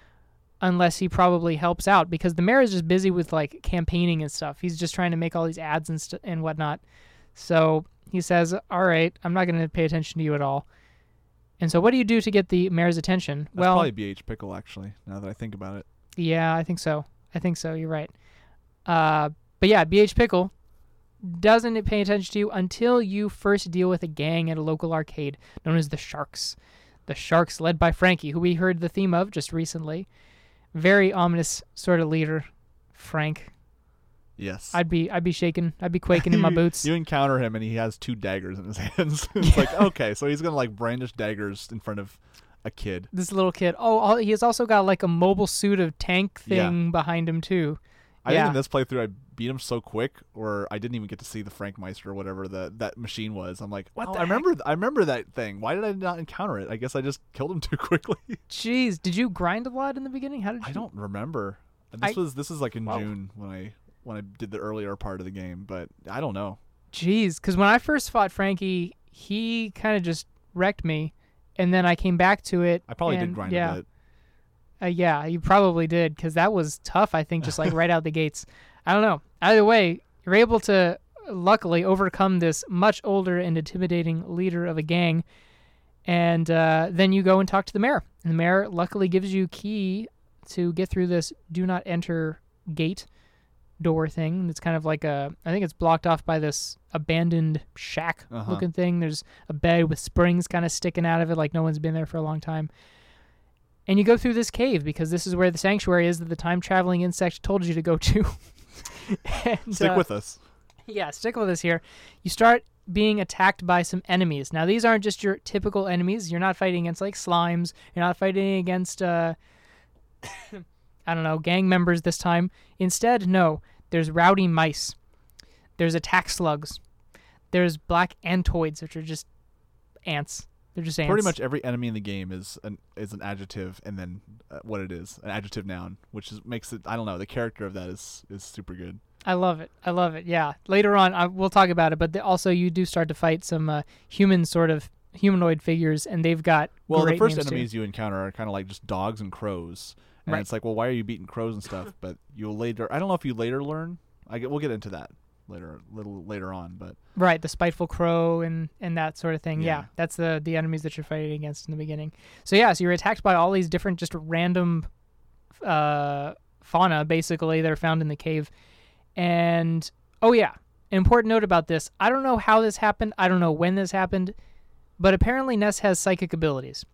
[SPEAKER 1] unless he probably helps out because the mayor is just busy with like campaigning and stuff. He's just trying to make all these ads and st- and whatnot. So he says, "All right, I'm not going to pay attention to you at all." And so, what do you do to get the mayor's attention?
[SPEAKER 2] That's
[SPEAKER 1] well,
[SPEAKER 2] probably BH Pickle actually. Now that I think about it.
[SPEAKER 1] yeah, I think so. I think so. You're right. Uh, but yeah, BH Pickle doesn't pay attention to you until you first deal with a gang at a local arcade known as the Sharks. The Sharks, led by Frankie, who we heard the theme of just recently. Very ominous sort of leader, Frank.
[SPEAKER 2] Yes.
[SPEAKER 1] I'd be I'd be shaking. I'd be quaking in my [LAUGHS] boots.
[SPEAKER 2] You encounter him and he has two daggers in his [LAUGHS] hands. [LAUGHS] it's like okay, so he's gonna like brandish daggers in front of a kid.
[SPEAKER 1] This little kid. Oh, he has also got like a mobile suit of tank
[SPEAKER 2] Yeah.
[SPEAKER 1] thing behind him too.
[SPEAKER 2] I think
[SPEAKER 1] Yeah.
[SPEAKER 2] in this playthrough I beat him so quick, or I didn't even get to see the Frank Meister or whatever the that machine was. I'm like,
[SPEAKER 1] What
[SPEAKER 2] oh,
[SPEAKER 1] the
[SPEAKER 2] I remember, I remember that thing. Why did I not encounter it? I guess I just killed him [LAUGHS] too quickly.
[SPEAKER 1] Jeez, did you grind a lot in the beginning? How did you?
[SPEAKER 2] I don't remember. This
[SPEAKER 1] I-
[SPEAKER 2] was this is like in
[SPEAKER 1] Wow.
[SPEAKER 2] June when I when I did the earlier part of the game, but I don't know.
[SPEAKER 1] Jeez, because when I first fought Frankie, he kind of just wrecked me, and then I came back to it.
[SPEAKER 2] I probably did
[SPEAKER 1] and-
[SPEAKER 2] grind
[SPEAKER 1] yeah,
[SPEAKER 2] a bit.
[SPEAKER 1] Uh, yeah, you probably did, because that was tough. I think just like [LAUGHS] right out the gates. I don't know. Either way, you're able to luckily overcome this much older and intimidating leader of a gang, and uh, then you go and talk to the mayor. And the mayor luckily gives you key to get through this do not enter gate door thing. It's kind of like a I think it's blocked off by this abandoned shack
[SPEAKER 2] Uh-huh.
[SPEAKER 1] looking thing. There's a bed with springs kind of sticking out of it like no one's been there for a long time. And you go through this cave because this is where the sanctuary is that the time traveling insect told you to go to. [LAUGHS] [LAUGHS] and,
[SPEAKER 2] Stick
[SPEAKER 1] uh,
[SPEAKER 2] with us.
[SPEAKER 1] yeah, stick with us here. You start being attacked by some enemies. Now, these aren't just your typical enemies. You're not fighting against like slimes. You're not fighting against uh [COUGHS] I don't know, gang members this time. Instead, no. There's rowdy mice. There's attack slugs. There's black antoids, which are just ants. They're just ants.
[SPEAKER 2] Pretty much every enemy in the game is an is an adjective and then uh, what it is, an adjective noun, which is makes it. I don't know. The character of that is is super good.
[SPEAKER 1] I love it. I love it. Yeah. Later on, I, we'll talk about it. But the, also, you do start to fight some uh, human sort of humanoid figures, and they've got
[SPEAKER 2] Well, the first
[SPEAKER 1] names too.
[SPEAKER 2] enemies you encounter are kind of like just dogs and crows, and
[SPEAKER 1] Right.
[SPEAKER 2] it's like, well, why are you beating crows and stuff? But you'll later. I don't know if you later learn. I get. We'll get into that later, little later on. But
[SPEAKER 1] Right, the spiteful crow and and that sort of thing. Yeah.
[SPEAKER 2] Yeah.
[SPEAKER 1] that's the the enemies that you're fighting against in the beginning. So yeah, so you're attacked by all these different just random uh fauna basically that are found in the cave. And oh yeah, an important note about this. I don't know how this happened. I don't know when this happened, but apparently Ness has psychic abilities.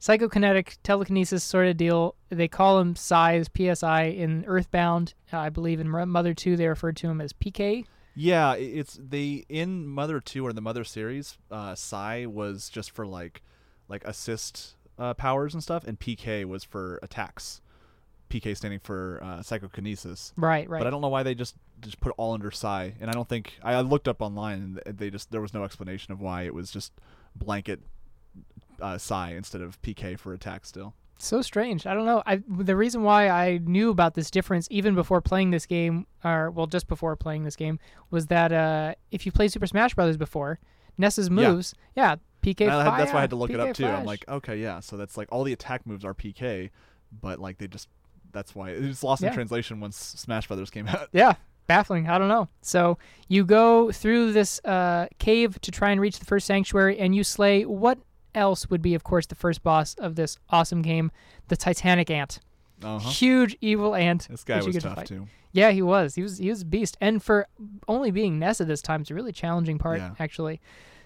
[SPEAKER 1] Psychokinetic telekinesis sort of deal. They call him PSIs, PSI in Earthbound. Uh, I believe in Mother 2 they refer to him as PK.
[SPEAKER 2] yeah, it's they in Mother Two or the Mother series. Uh, Psi was just for like like assist uh, powers and stuff, and PK was for attacks. PK standing for uh, psychokinesis.
[SPEAKER 1] Right, right.
[SPEAKER 2] But I don't know why they just just put all under Psi, and I don't think I, I looked up online and they just there was no explanation of why it was just blanket uh, Psi instead of PK for attack still.
[SPEAKER 1] So strange. I don't know. I the reason why I knew about this difference even before playing this game, or well, just before playing this game, was that uh, if you played Super Smash Brothers before, Ness's moves, yeah, PK.
[SPEAKER 2] And I had- that's why I had to
[SPEAKER 1] fire,
[SPEAKER 2] look it up too. I'm like, okay, yeah, so that's like all the attack moves are PK, but like they just that's why it's lost
[SPEAKER 1] Yeah.
[SPEAKER 2] in translation once Smash Brothers came out.
[SPEAKER 1] yeah, baffling. I don't know. So you go through this uh, cave to try and reach the first sanctuary, and you slay what else would be, of course, the first boss of this awesome game, the Titanic Ant.
[SPEAKER 2] Uh-huh.
[SPEAKER 1] Huge evil ant.
[SPEAKER 2] This guy was
[SPEAKER 1] get to
[SPEAKER 2] tough too.
[SPEAKER 1] Yeah, he was. He was he was a beast. And for only being Nessa this time, it's a really challenging part
[SPEAKER 2] Yeah.
[SPEAKER 1] actually.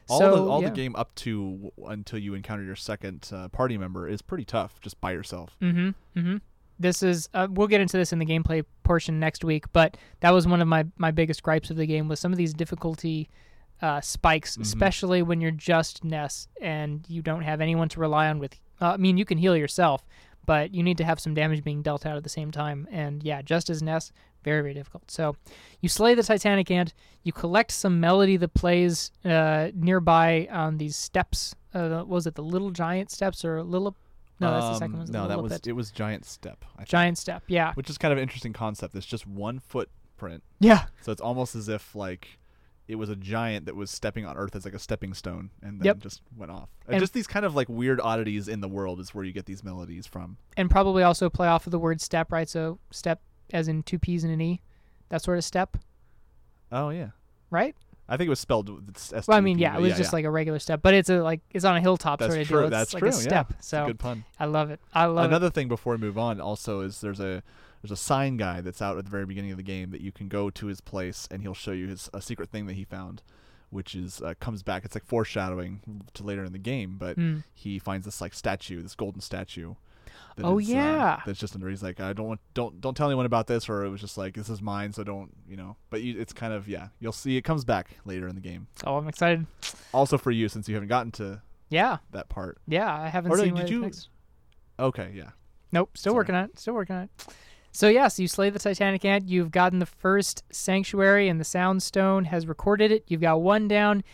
[SPEAKER 2] All
[SPEAKER 1] so,
[SPEAKER 2] the all
[SPEAKER 1] yeah.
[SPEAKER 2] the game up to until you encounter your second uh, party member is pretty tough just by yourself.
[SPEAKER 1] Mm-hmm. Mm-hmm. This is uh, we'll get into this in the gameplay portion next week, but that was one of my my biggest gripes of the game was some of these difficulty uh, spikes,
[SPEAKER 2] Mhm.
[SPEAKER 1] especially when you're just Ness and you don't have anyone to rely on with. Uh, I mean, you can heal yourself, but you need to have some damage being dealt out at the same time. And yeah, just as Ness, very very difficult. So you slay the Titanic ant. You collect some melody that plays uh, nearby on these steps. Uh, what was it the Little Giant steps or Little? No, that's the second
[SPEAKER 2] Um,
[SPEAKER 1] one.
[SPEAKER 2] No, that was
[SPEAKER 1] Lilliput.
[SPEAKER 2] it was Giant Step. I think,
[SPEAKER 1] Giant step, yeah.
[SPEAKER 2] which is kind of an interesting concept. It's just one footprint
[SPEAKER 1] Yeah.
[SPEAKER 2] So it's almost as if like it was a giant that was stepping on Earth as like a stepping stone, and then
[SPEAKER 1] Yep.
[SPEAKER 2] just went off. And just these kind of like weird oddities in the world is where you get these melodies from.
[SPEAKER 1] and probably also play off of the word step, right? So step as in two P's and an E, that sort of step,
[SPEAKER 2] Oh yeah,
[SPEAKER 1] right?
[SPEAKER 2] I think it was spelled with S.
[SPEAKER 1] Well, I mean, yeah, it was just like a regular step, but it's a like it's on a hilltop
[SPEAKER 2] That's
[SPEAKER 1] sort of
[SPEAKER 2] true.
[SPEAKER 1] deal. It's
[SPEAKER 2] That's
[SPEAKER 1] like
[SPEAKER 2] true,
[SPEAKER 1] a
[SPEAKER 2] yeah.
[SPEAKER 1] step.
[SPEAKER 2] A
[SPEAKER 1] So
[SPEAKER 2] good pun.
[SPEAKER 1] I love it. I love it.
[SPEAKER 2] Another thing before we move on, also is there's a there's a sign guy that's out at the very beginning of the game that you can go to his place and he'll show you his a secret thing that he found, which is uh, comes back. It's like foreshadowing to later in the game, but.
[SPEAKER 1] Mm.
[SPEAKER 2] he finds this like statue, this golden statue.
[SPEAKER 1] Oh,
[SPEAKER 2] uh,
[SPEAKER 1] yeah.
[SPEAKER 2] that's just under. He's like, I don't want, don't, don't tell anyone about this, or it was just like, this is mine, so don't, you know. But you, it's kind of, yeah, you'll see it comes back later in the game.
[SPEAKER 1] Oh, I'm excited.
[SPEAKER 2] Also for you, since you haven't gotten to
[SPEAKER 1] Yeah,
[SPEAKER 2] that part.
[SPEAKER 1] yeah. I haven't
[SPEAKER 2] Or no,
[SPEAKER 1] seen.
[SPEAKER 2] did you-
[SPEAKER 1] next.
[SPEAKER 2] Okay, yeah.
[SPEAKER 1] Nope, still
[SPEAKER 2] Sorry.
[SPEAKER 1] working on it. Still working on it. So yes, you slay the Titanic ant. You've gotten the first sanctuary, and the Soundstone has recorded it. You've got one down,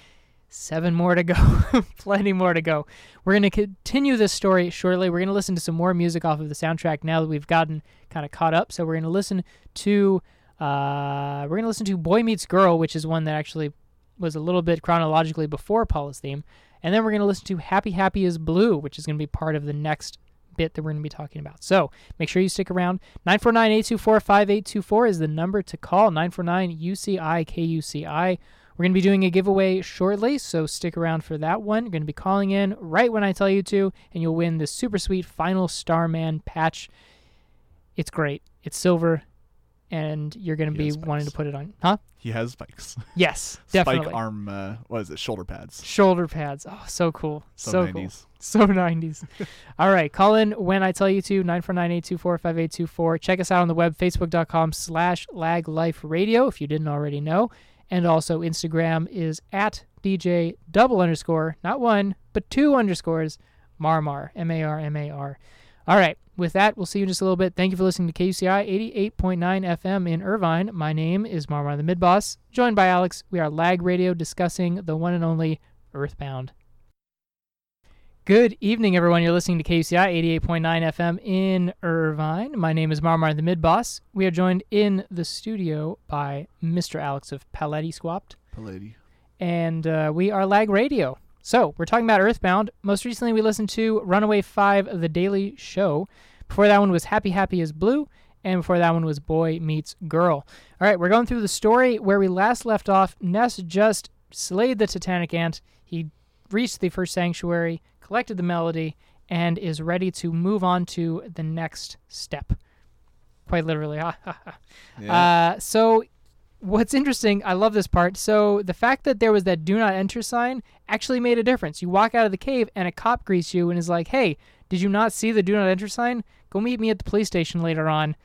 [SPEAKER 1] seven more to go. [LAUGHS] Plenty more to go. We're going to continue this story shortly. We're going to listen to some more music off of the soundtrack now that we've gotten kind of caught up. So we're going to listen to uh, we're going to listen to Boy Meets Girl, which is one that actually was a little bit chronologically before Paula's theme, and then we're going to listen to Happy Happy is Blue, which is going to be part of the next bit that we're going to be talking about. So make sure you stick around. 949 824 5824 is the number to call. 949 UCI KUCI. We're going to be doing a giveaway shortly, so stick around for that one. You're going to be calling in right when I tell you to, and you'll win this super sweet Final Starman patch. It's great. It's silver, and you're going to be wanting to put it on. Huh?
[SPEAKER 2] He has spikes.
[SPEAKER 1] Yes, [LAUGHS] definitely.
[SPEAKER 2] Spike arm, uh, what is it? Shoulder pads.
[SPEAKER 1] Shoulder pads. Oh, so cool.
[SPEAKER 2] So,
[SPEAKER 1] So,
[SPEAKER 2] 90s.
[SPEAKER 1] cool. So 90s. [LAUGHS] All right. Call in when I tell you to, 949-824-5824. Check us out on the web, facebook.com slash lagliferadio, if you didn't already know. And also Instagram is at DJ double underscore, not one, but two underscores, Marmar, M-A-R-M-A-R. All right. With that, we'll see you in just a little bit. Thank you for listening to KUCI 88.9 FM in Irvine. My name is Marmar the Mid Boss, joined by Alex. We are Lag Radio discussing the one and only Earthbound. Good evening, everyone. You're listening to KUCI 88.9 FM in Irvine. My name is Marmar the Mid Boss. We are joined in the studio by Mr. Alex of Paletti Squapt,
[SPEAKER 2] Paletti.
[SPEAKER 1] and uh, we are Lag Radio. So, we're talking about Earthbound. Most recently, we listened to Runaway 5 of The Daily Show. Before that one was Happy Happy is Blue, and before that one was Boy Meets Girl. All right, we're going through the story where we last left off. Ness just slayed the Titanic ant. He reached the first sanctuary, collected the melody, and is ready to move on to the next step. Quite literally.
[SPEAKER 2] Yeah.
[SPEAKER 1] Uh, so, what's interesting, I love this part. So, the fact that there was that do not enter sign actually made a difference. You walk out of the cave, and a cop greets you and is like, hey, did you not see the do not enter sign? Go meet me at the police station later on.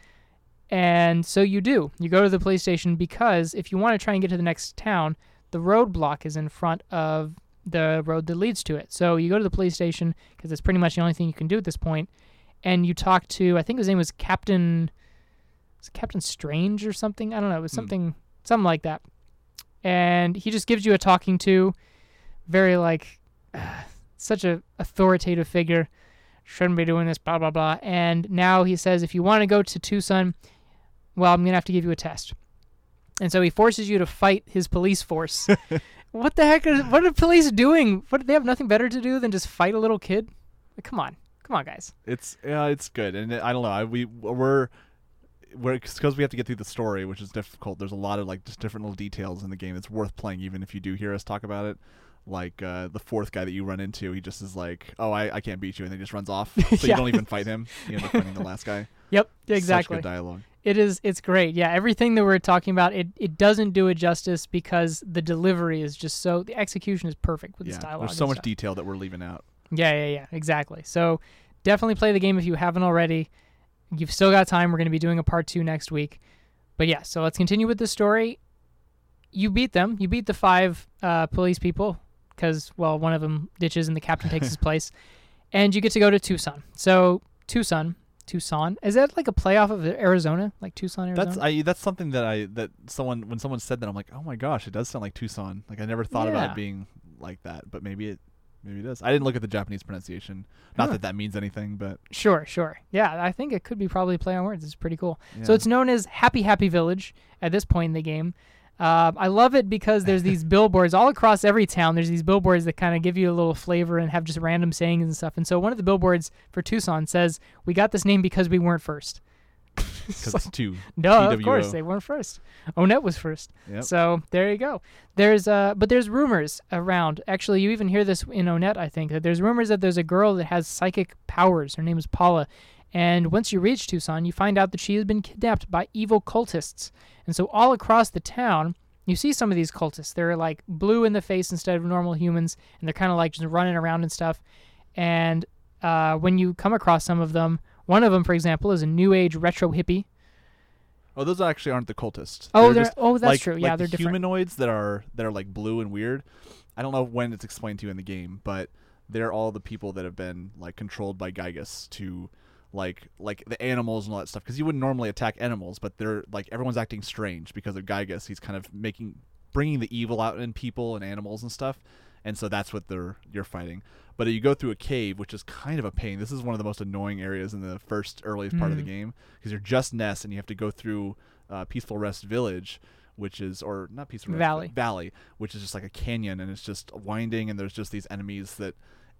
[SPEAKER 1] And so you do. You go to the police station because if you want to try and get to the next town, the roadblock is in front of the road that leads to it. So you go to the police station because it's pretty much the only thing you can do at this point. point, and you talk to I think his name was Captain, was Captain Strange or something. I don't know. It was
[SPEAKER 2] Hmm.
[SPEAKER 1] something something like that, and he just gives you a talking to, very like, [SIGHS] such a authoritative figure. Shouldn't be doing this, blah blah blah. And now he says if you want to go to Twoson, well, I'm gonna have to give you a test. And so he forces you to fight his police force. [LAUGHS] what the heck? Are, what are police doing? What they have nothing better to do than just fight a little kid? Like, come on, come on, guys.
[SPEAKER 2] It's yeah, it's good, and I don't know. I, we we're we're because we have to get through the story, which is difficult. There's a lot of like just different little details in the game. that's worth playing, even if you do hear us talk about it. Like uh, the fourth guy that you run into, he just is like, "Oh, I, I can't beat you," and then he just runs off. [LAUGHS] So
[SPEAKER 1] Yeah.
[SPEAKER 2] you don't even fight him. You end up fighting the last guy. [LAUGHS]
[SPEAKER 1] Yep,
[SPEAKER 2] Such
[SPEAKER 1] exactly.
[SPEAKER 2] good dialogue.
[SPEAKER 1] It is. It's great. Yeah, everything that we're talking about, it, it doesn't do it justice because the delivery is just so. The execution is perfect with
[SPEAKER 2] Yeah,
[SPEAKER 1] this dialogue.
[SPEAKER 2] there's so much
[SPEAKER 1] stuff.
[SPEAKER 2] detail that we're leaving out.
[SPEAKER 1] Yeah, yeah, yeah, exactly. So definitely play the game if you haven't already. You've still got time. We're going to be doing a part two next week. But yeah, so let's continue with the story. You beat them. You beat the five uh, police people because, well, one of them ditches and the captain takes his [LAUGHS] place. And you get to go to Twoson. So Twoson, Twoson, is that like a playoff of Arizona? Like Tucson, Arizona?
[SPEAKER 2] That's I. That's something that I that someone when someone said that I'm like, oh my gosh, it does sound like Tucson. Like I never thought about it being like that, but maybe it maybe it is. I didn't look at the Japanese pronunciation. Not
[SPEAKER 1] Huh.
[SPEAKER 2] that that means anything, but
[SPEAKER 1] Sure, sure. Yeah, I think it could be probably a play on words. It's pretty cool. So it's known as Happy Happy Village at this point in the game. Um, I love it because there's these [LAUGHS] billboards all across every town. There's these billboards that kind of give you a little flavor and have just random sayings and stuff. And so one of the billboards for Twoson says, "We got this name because we weren't first."
[SPEAKER 2] Because [LAUGHS] it's two.
[SPEAKER 1] No, of course they weren't first. Onett was first.
[SPEAKER 2] Yep.
[SPEAKER 1] So there you go. There's uh, but there's rumors around. Actually, you even hear this in Onett. I think that there's rumors that there's a girl that has psychic powers. Her name is Paula, and once you reach Twoson, you find out that she has been kidnapped by evil cultists. And so all across the town, you see some of these cultists. They're like blue in the face instead of normal humans, and they're kind of like just running around and stuff. And uh, when you come across some of them, one of them, for example, is a new age retro hippie.
[SPEAKER 2] Oh, those actually aren't the cultists.
[SPEAKER 1] Oh, they're,
[SPEAKER 2] just
[SPEAKER 1] oh, that's
[SPEAKER 2] like,
[SPEAKER 1] true. Yeah,
[SPEAKER 2] the
[SPEAKER 1] they're different.
[SPEAKER 2] humanoids that are that are like blue and weird. I don't know when it's explained to you in the game, but they're all the people that have been like controlled by Giygas to like like the animals and all that stuff. Because you wouldn't normally attack animals, but they're like everyone's acting strange because of Giygas. He's kind of making bringing the evil out in people and animals and stuff. And so that's what they're you're fighting. But you go through a cave, which is kind of a pain. This is one of the most annoying areas in the first earliest part of the
[SPEAKER 1] Mhm.
[SPEAKER 2] game because you're just Ness and you have to go through uh, Peaceful Rest Village, which is or not Peaceful Rest
[SPEAKER 1] Valley.
[SPEAKER 2] Valley, which is just like a canyon and it's just winding and there's just these enemies that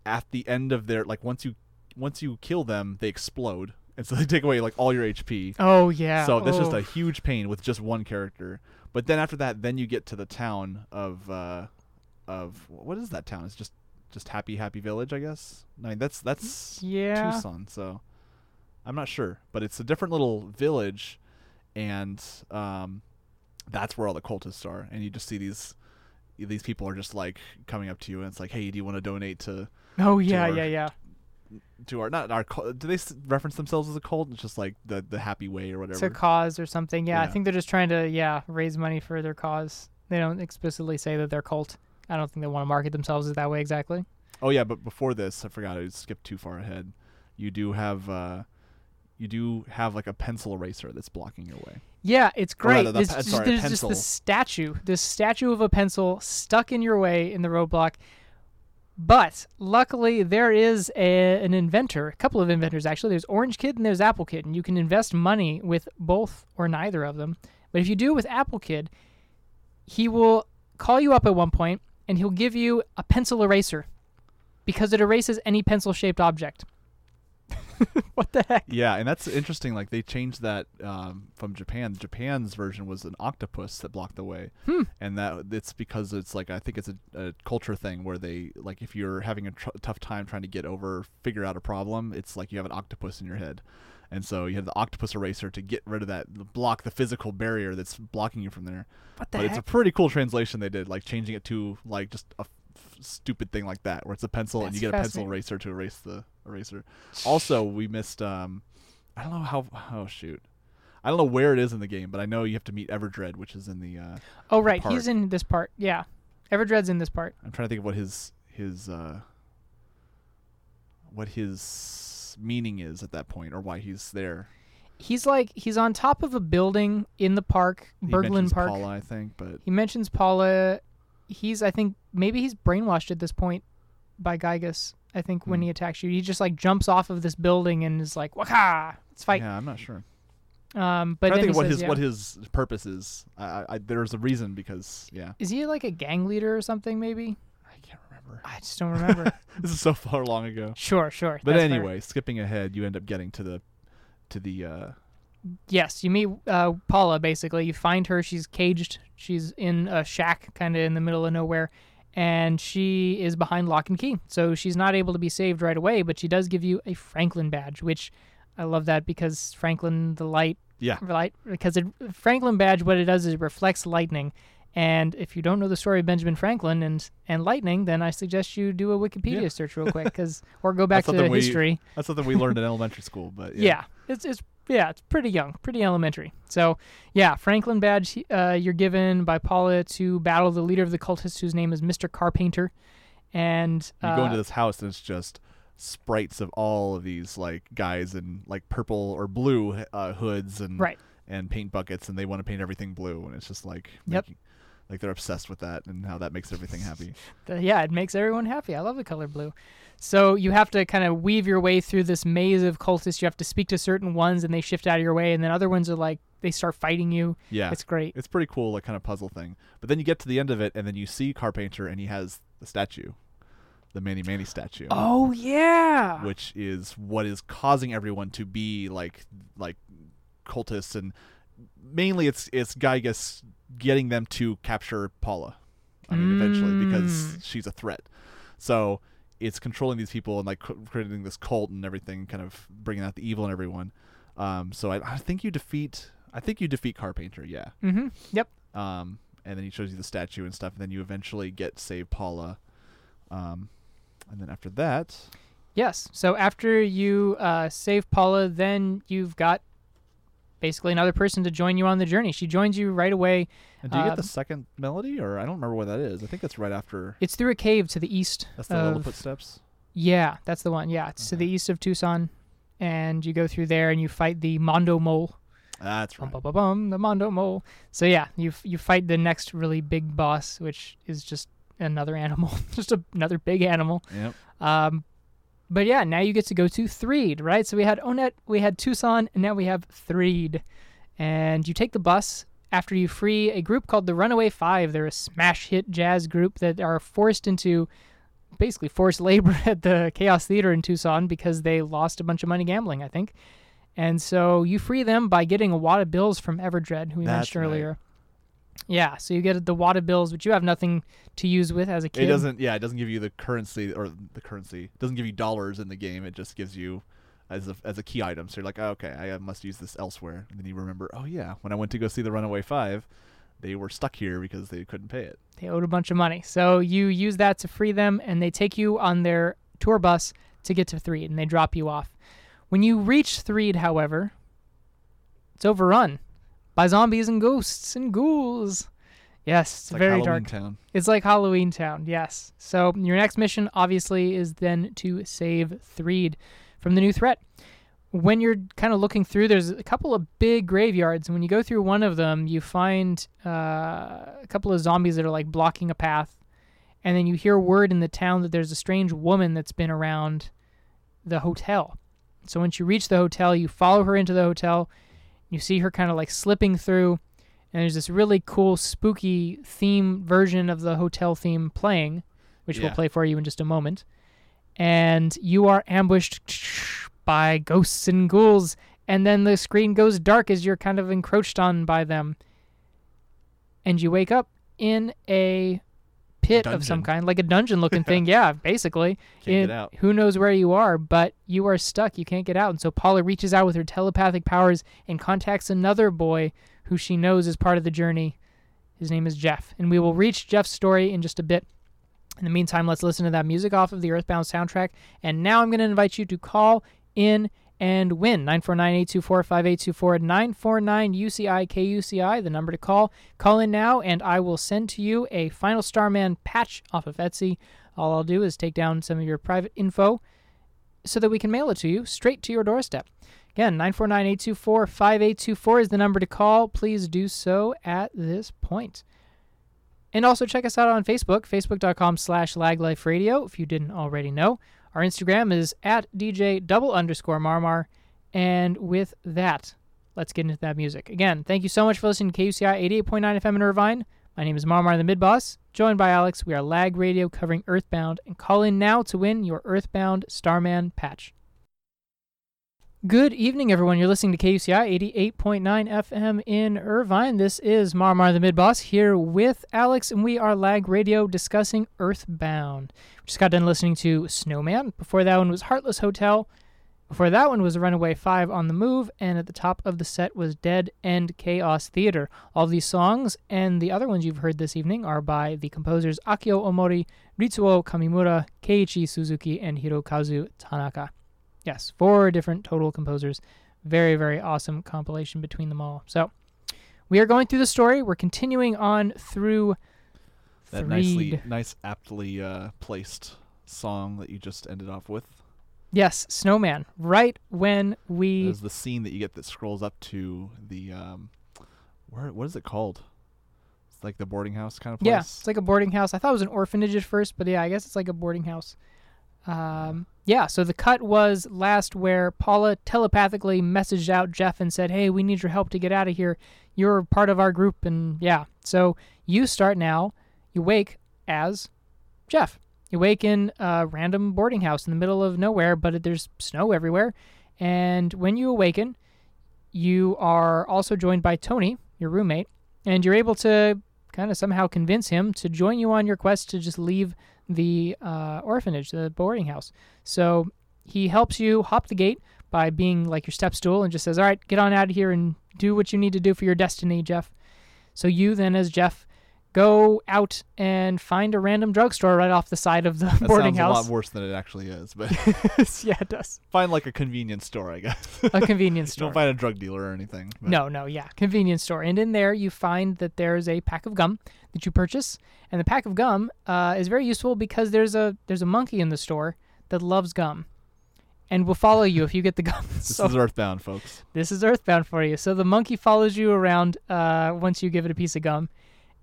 [SPEAKER 2] at the end of their like once you once you kill them they explode and so they take away like all your HP.
[SPEAKER 1] Oh yeah.
[SPEAKER 2] So that's just
[SPEAKER 1] Oh.
[SPEAKER 2] a huge pain with just one character. But then after that, then you get to the town of uh, of what is that town? It's just just Happy Happy Village, I guess. I mean that's that's
[SPEAKER 1] yeah.
[SPEAKER 2] Twoson, so I'm not sure, but it's a different little village, and um, that's where all the cultists are, and you just see these these people are just like coming up to you, and it's like, hey, do you want to donate to
[SPEAKER 1] Oh yeah,
[SPEAKER 2] our-
[SPEAKER 1] yeah, yeah.
[SPEAKER 2] to our not our? Do they reference themselves as a cult? It's just like the the happy way or whatever.
[SPEAKER 1] It's a cause or something. Yeah, I think they're just trying to yeah raise money for their cause. They don't explicitly say that they're cult. I don't think they want to market themselves that way exactly.
[SPEAKER 2] Oh yeah, but before this, I forgot I skipped too far ahead. You do have uh, you do have like a pencil eraser that's blocking your way.
[SPEAKER 1] Yeah, it's great.
[SPEAKER 2] the
[SPEAKER 1] just-
[SPEAKER 2] sorry,
[SPEAKER 1] there's just this statue, this statue of a pencil stuck in your way in the roadblock. But luckily, there is a, an inventor, a couple of inventors actually. There's Orange Kid and there's Apple Kid, and you can invest money with both or neither of them. But if you do with Apple Kid, he will call you up at one point and he'll give you a pencil eraser because it erases any pencil-shaped object. [LAUGHS] what the heck?
[SPEAKER 2] Yeah, and that's interesting. Like they changed that um, from Japan. Japan's version was an octopus that blocked the way,
[SPEAKER 1] Hmm.
[SPEAKER 2] and that it's because it's like I think it's a, a culture thing where they like if you're having a tr- tough time trying to get over figure out a problem, it's like you have an octopus in your head, and so you have the octopus eraser to get rid of that block the physical barrier that's blocking you from there.
[SPEAKER 1] What the
[SPEAKER 2] but it's a pretty cool translation they did, like changing it to like just a f- stupid thing like that, where it's a pencil and you get a pencil eraser to erase the eraser. Also, we missed. Um, I don't know how. Oh shoot, I don't know where it is in the game, but I know you have to meet Everdred, which is in the. Uh,
[SPEAKER 1] oh, right. He's in this part. Yeah. Everdred's in this part.
[SPEAKER 2] I'm trying to think of what his his uh, what his meaning is at that point, or why he's there.
[SPEAKER 1] He's like he's on top of a building in the park,
[SPEAKER 2] He Burglin
[SPEAKER 1] Park.
[SPEAKER 2] Paula, I think, but
[SPEAKER 1] He mentions Paula. He's I think maybe he's brainwashed at this point by Giygas. I think when
[SPEAKER 2] Hmm.
[SPEAKER 1] he attacks you, he just like jumps off of this building and is like, "Waka, let's fight."
[SPEAKER 2] yeah, I'm not sure.
[SPEAKER 1] Um, but
[SPEAKER 2] I think what
[SPEAKER 1] says,
[SPEAKER 2] his
[SPEAKER 1] yeah.
[SPEAKER 2] what his purpose is. I, I, there's a reason because yeah,
[SPEAKER 1] is he like a gang leader or something? Maybe
[SPEAKER 2] remember.
[SPEAKER 1] I just don't remember. [LAUGHS]
[SPEAKER 2] this is so far long ago.
[SPEAKER 1] sure, sure.
[SPEAKER 2] But
[SPEAKER 1] that's fair.
[SPEAKER 2] anyway, skipping ahead, you end up getting to the to the uh,
[SPEAKER 1] yes, you meet uh, Paula. Basically, you find her. She's caged. She's in a shack, kind of in the middle of nowhere, and she is behind lock and key. So she's not able to be saved right away. But she does give you a Franklin badge, which I love that because Franklin, the light,
[SPEAKER 2] yeah.
[SPEAKER 1] light, because it Franklin badge, what it does is it reflects lightning. And if you don't know the story of Benjamin Franklin and, and lightning, then I suggest you do a Wikipedia
[SPEAKER 2] Yeah.
[SPEAKER 1] search real quick, because or go [LAUGHS] back to
[SPEAKER 2] we-
[SPEAKER 1] history.
[SPEAKER 2] That's something we learned in elementary school, but
[SPEAKER 1] Yeah.
[SPEAKER 2] yeah.
[SPEAKER 1] it's it's yeah, it's pretty young, pretty elementary. So yeah, Franklin badge uh, you're given by Paula to battle the leader of the cultists, whose name is Mister Carpainter, and
[SPEAKER 2] You
[SPEAKER 1] uh,
[SPEAKER 2] go into this house and it's just sprites of all of these like guys in like purple or blue uh, hoods and
[SPEAKER 1] right.
[SPEAKER 2] And paint buckets, and they want to paint everything blue, and it's just like
[SPEAKER 1] Yep.
[SPEAKER 2] making, like they're obsessed with that and how that makes everything [LAUGHS] happy.
[SPEAKER 1] Yeah, it makes everyone happy. I love the color blue. So you have to kind of weave your way through this maze of cultists. You have to speak to certain ones, and they shift out of your way, and then other ones are like they start fighting you.
[SPEAKER 2] Yeah,
[SPEAKER 1] It's great.
[SPEAKER 2] it's pretty cool, like kind of puzzle thing. But then you get to the end of it, and then you see Carpainter, and he has the statue, the Mani Mani statue,
[SPEAKER 1] Oh yeah.
[SPEAKER 2] which is what is causing everyone to be like like cultists, and mainly it's it's Giygas getting them to capture Paula. I mean, eventually, because
[SPEAKER 1] Mm.
[SPEAKER 2] she's a threat. So it's controlling these people and like creating this cult and everything, kind of bringing out the evil in everyone. Um, so I, I think you defeat. I think you defeat Carpainter. Yeah.
[SPEAKER 1] Mm-hmm. Yep.
[SPEAKER 2] Um, and then he shows you the statue and stuff, and then you eventually get save Paula. Um, and then after that,
[SPEAKER 1] Yes. So after you uh, save Paula, then you've got basically another person to join you on the journey. She joins you right away.
[SPEAKER 2] and do you get the
[SPEAKER 1] Um,
[SPEAKER 2] second melody, or I don't remember where that is. I think that's right after.
[SPEAKER 1] It's through a cave to the east.
[SPEAKER 2] That's the little
[SPEAKER 1] of-
[SPEAKER 2] footsteps.
[SPEAKER 1] Yeah, that's the one. Yeah, it's to the east of Twoson, and you go through there and you fight the Mondo Mole.
[SPEAKER 2] That's right.
[SPEAKER 1] bum, bum, bum, the Mondo Mole. So yeah, you you fight the next really big boss, which is just another [LAUGHS] animal, just a, another big animal.
[SPEAKER 2] Yep.
[SPEAKER 1] Um, but yeah, now you get to go to Threed, right? So we had Onett, we had Twoson, and now we have Threed. And you take the bus after you free a group called the Runaway Five. They're a smash hit jazz group that are forced into basically forced [LAUGHS] labor at the Chaos Theater in Twoson because they lost a bunch of money gambling, I think. And so you free them by getting a wad of bills from Everdred, who we
[SPEAKER 2] That's
[SPEAKER 1] mentioned
[SPEAKER 2] right.
[SPEAKER 1] Yeah, so you get the wad of bills, which you have nothing to use with as a kid.
[SPEAKER 2] It doesn't. Yeah, it doesn't give you the currency or the currency. It doesn't give you dollars in the game. It just gives you as a as a key item. So you're like, oh, okay, I must use this elsewhere. And then you remember, oh yeah, when I went to go see the Runaway Five, they were stuck here because they couldn't pay it.
[SPEAKER 1] They owed a bunch of money. So you use that to free them, and they take you on their tour bus to get to Threed, and they drop you off. When you reach Threed, however, it's overrun by zombies and ghosts and ghouls. Yes, it's,
[SPEAKER 2] It's like
[SPEAKER 1] very
[SPEAKER 2] Halloween
[SPEAKER 1] dark.
[SPEAKER 2] Town.
[SPEAKER 1] It's like Halloween Town, yes. So your next mission, obviously, is then to save Threed from the new threat. When you're kind of looking through, there's a couple of big graveyards. And when you go through one of them, you find uh, a couple of zombies that are like blocking a path. And then you hear word in the town that there's a strange woman that's been around the hotel. So once you reach the hotel, you follow her into the hotel. You see her kind of like slipping through and there's this really cool spooky theme version of the hotel theme playing which we'll play for you in just a moment. And you are ambushed by ghosts and ghouls and then the screen goes dark as you're kind of encroached on by them. And you wake up in a pit of some kind like a dungeon looking [LAUGHS] thing yeah basically
[SPEAKER 2] Can't
[SPEAKER 1] in-
[SPEAKER 2] get out.
[SPEAKER 1] who knows where you are, but you are stuck. You can't get out. And so Paula reaches out with her telepathic powers and contacts another boy who she knows is part of the journey. His name is Jeff. And we will reach Jeff's story in just a bit. In the meantime, let's listen to that music off of the Earthbound soundtrack. And now I'm going to invite you to call in and win. 949-824-5824 949-UCI-KUCI, the number to call. Call in now, and I will send to you a Final Starman patch off of Etsy. All I'll do is take down some of your private info so that we can mail it to you straight to your doorstep. Again, 949-824-5824 is the number to call. Please do so at this point. And also check us out on Facebook, facebook.com slash lagliferadio, if you didn't already know. Our Instagram is at DJ double underscore Marmar. And with that, let's get into that music. Again, thank you so much for listening to KUCI 88.9 FM in Irvine. My name is Marmar the Mid Boss, joined by Alex. We are Lag Radio covering Earthbound, and call in now to win your Earthbound Starman patch. Good evening, everyone. You're listening to KUCI 88.9 FM in Irvine. This is Marmar the Mid Boss here with Alex, and we are Lag Radio discussing Earthbound. We just got done listening to Snowman. Before that one was Heartless Hotel. Before that one was Runaway 5 on the Move, and at the top of the set was Dead End Chaos Theater. All these songs and the other ones you've heard this evening are by the composers Akio Omori, Ritsuo Kamimura, Keiichi Suzuki, and Hirokazu Tanaka. Yes, four different total composers. Very, very awesome compilation between them all. So, we are going through the story. We're continuing on through
[SPEAKER 2] That nicely, nice, aptly uh, placed song that you just ended off with.
[SPEAKER 1] Yes, Snowman. Right when we
[SPEAKER 2] There's the scene that you get that scrolls up to the um, where what is it called? It's like the boarding house kind of place.
[SPEAKER 1] Yeah, it's like a boarding house. I thought it was an orphanage at first, but yeah, I guess it's like a boarding house. Um, yeah, so the cut was last where Paula telepathically messaged out Jeff and said, "Hey, we need your help to get out of here. You're part of our group." And yeah, so you start now. You wake as Jeff. You wake in a random boarding house in the middle of nowhere, but there's snow everywhere. And when you awaken, you are also joined by Tony, your roommate, and you're able to kind of somehow convince him to join you on your quest to just leave the uh, orphanage, the boarding house. So he helps you hop the gate by being like your step stool and just says, All right, get on out of here and do what you need to do for your destiny, Jeff. So you then, as Jeff, go out and find a random drugstore right off the side of the
[SPEAKER 2] That
[SPEAKER 1] boarding
[SPEAKER 2] sounds
[SPEAKER 1] house.
[SPEAKER 2] a lot worse than it actually is, but [LAUGHS]
[SPEAKER 1] yeah, it does.
[SPEAKER 2] find like a convenience store, I guess.
[SPEAKER 1] A convenience [LAUGHS] store.
[SPEAKER 2] Don't find a drug dealer or anything. but-
[SPEAKER 1] No, no, yeah, convenience store. And in there, you find that there's a pack of gum that you purchase, and the pack of gum uh, is very useful because there's a there's a monkey in the store that loves gum, and will follow you if you get the gum. [LAUGHS]
[SPEAKER 2] This
[SPEAKER 1] so
[SPEAKER 2] is Earthbound, folks.
[SPEAKER 1] this is Earthbound for you. So the monkey follows you around uh, once you give it a piece of gum,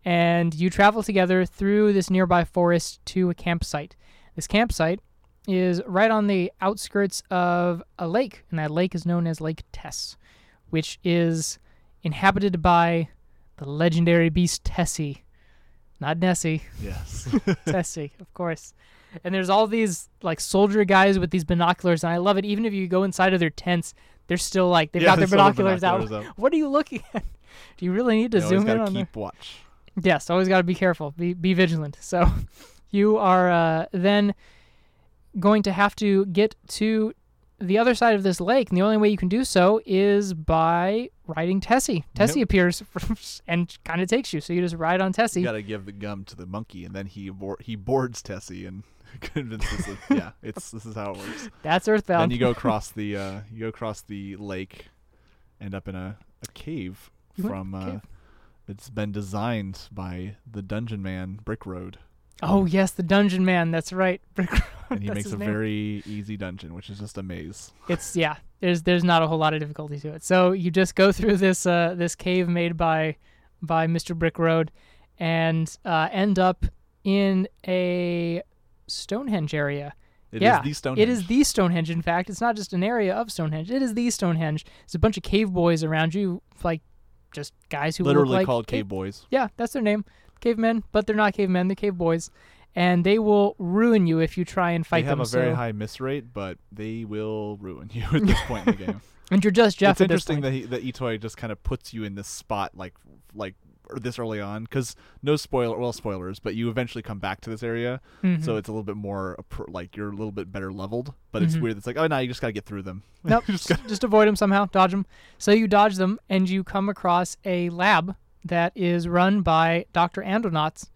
[SPEAKER 1] and you travel together through this nearby forest to a campsite. This campsite is right on the outskirts of a lake, and that lake is known as Lake Tess, which is inhabited by the legendary beast Tessie. Not Nessie,
[SPEAKER 2] Yes. [LAUGHS]
[SPEAKER 1] Tessie, of course. And there's all these like soldier guys with these binoculars, and I love it. Even if you go inside of their tents, they're still like they've
[SPEAKER 2] Yeah,
[SPEAKER 1] got their
[SPEAKER 2] still
[SPEAKER 1] binoculars, out.
[SPEAKER 2] out.
[SPEAKER 1] What are you looking at? [LAUGHS] Do you really need to
[SPEAKER 2] You
[SPEAKER 1] zoom in on
[SPEAKER 2] keep watch.
[SPEAKER 1] Yes, always got to be careful. Be be vigilant. So [LAUGHS] you are uh, then going to have to get to the other side of this lake, and the only way you can do so is by riding Tessie. Tessie
[SPEAKER 2] Yep.
[SPEAKER 1] appears [LAUGHS] and kind of takes you, so you just ride on Tessie.
[SPEAKER 2] You gotta give the gum to the monkey, and then he board, he boards Tessie and [LAUGHS] convinces him. Yeah, it's this is how it works.
[SPEAKER 1] That's Earthbound.
[SPEAKER 2] Then you go [LAUGHS] across the uh, you go across the lake, end up in a, a cave
[SPEAKER 1] You
[SPEAKER 2] from. Uh,
[SPEAKER 1] cave?
[SPEAKER 2] It's been designed by the Dungeon Man Brick Road,
[SPEAKER 1] oh yes, the Dungeon Man. That's right. [LAUGHS] Brick Road,
[SPEAKER 2] and he makes a
[SPEAKER 1] name.
[SPEAKER 2] very easy dungeon, which is just a maze.
[SPEAKER 1] it's yeah there's there's not a whole lot of difficulty to it so you just go through this uh this cave made by by mr brick road and uh end up in a stonehenge area
[SPEAKER 2] It is
[SPEAKER 1] yeah
[SPEAKER 2] the Stonehenge.
[SPEAKER 1] it is the stonehenge in fact it's not just an area of stonehenge it is the stonehenge there's a bunch of cave boys around you like just guys who
[SPEAKER 2] literally
[SPEAKER 1] like
[SPEAKER 2] called Cave Boys.
[SPEAKER 1] yeah that's their name cavemen but they're not cavemen they're cave boys and they will ruin you if you try and fight them.
[SPEAKER 2] they have
[SPEAKER 1] them
[SPEAKER 2] a very
[SPEAKER 1] so-
[SPEAKER 2] high miss rate, but they will ruin you at this point in the game. [LAUGHS]
[SPEAKER 1] and you're just Jeff
[SPEAKER 2] it's interesting that he, that Itoi just kind of puts you in this spot like like this early on because no spoiler well spoilers but you eventually come back to this area
[SPEAKER 1] Mhm.
[SPEAKER 2] so it's a little bit more like you're a little bit better leveled but it's
[SPEAKER 1] Mhm.
[SPEAKER 2] weird it's like oh no you just gotta get through them [LAUGHS]
[SPEAKER 1] Nope.
[SPEAKER 2] Just
[SPEAKER 1] just, just avoid them somehow. Dodge them. So you dodge them, and you come across a lab that is run by Doctor Andonuts,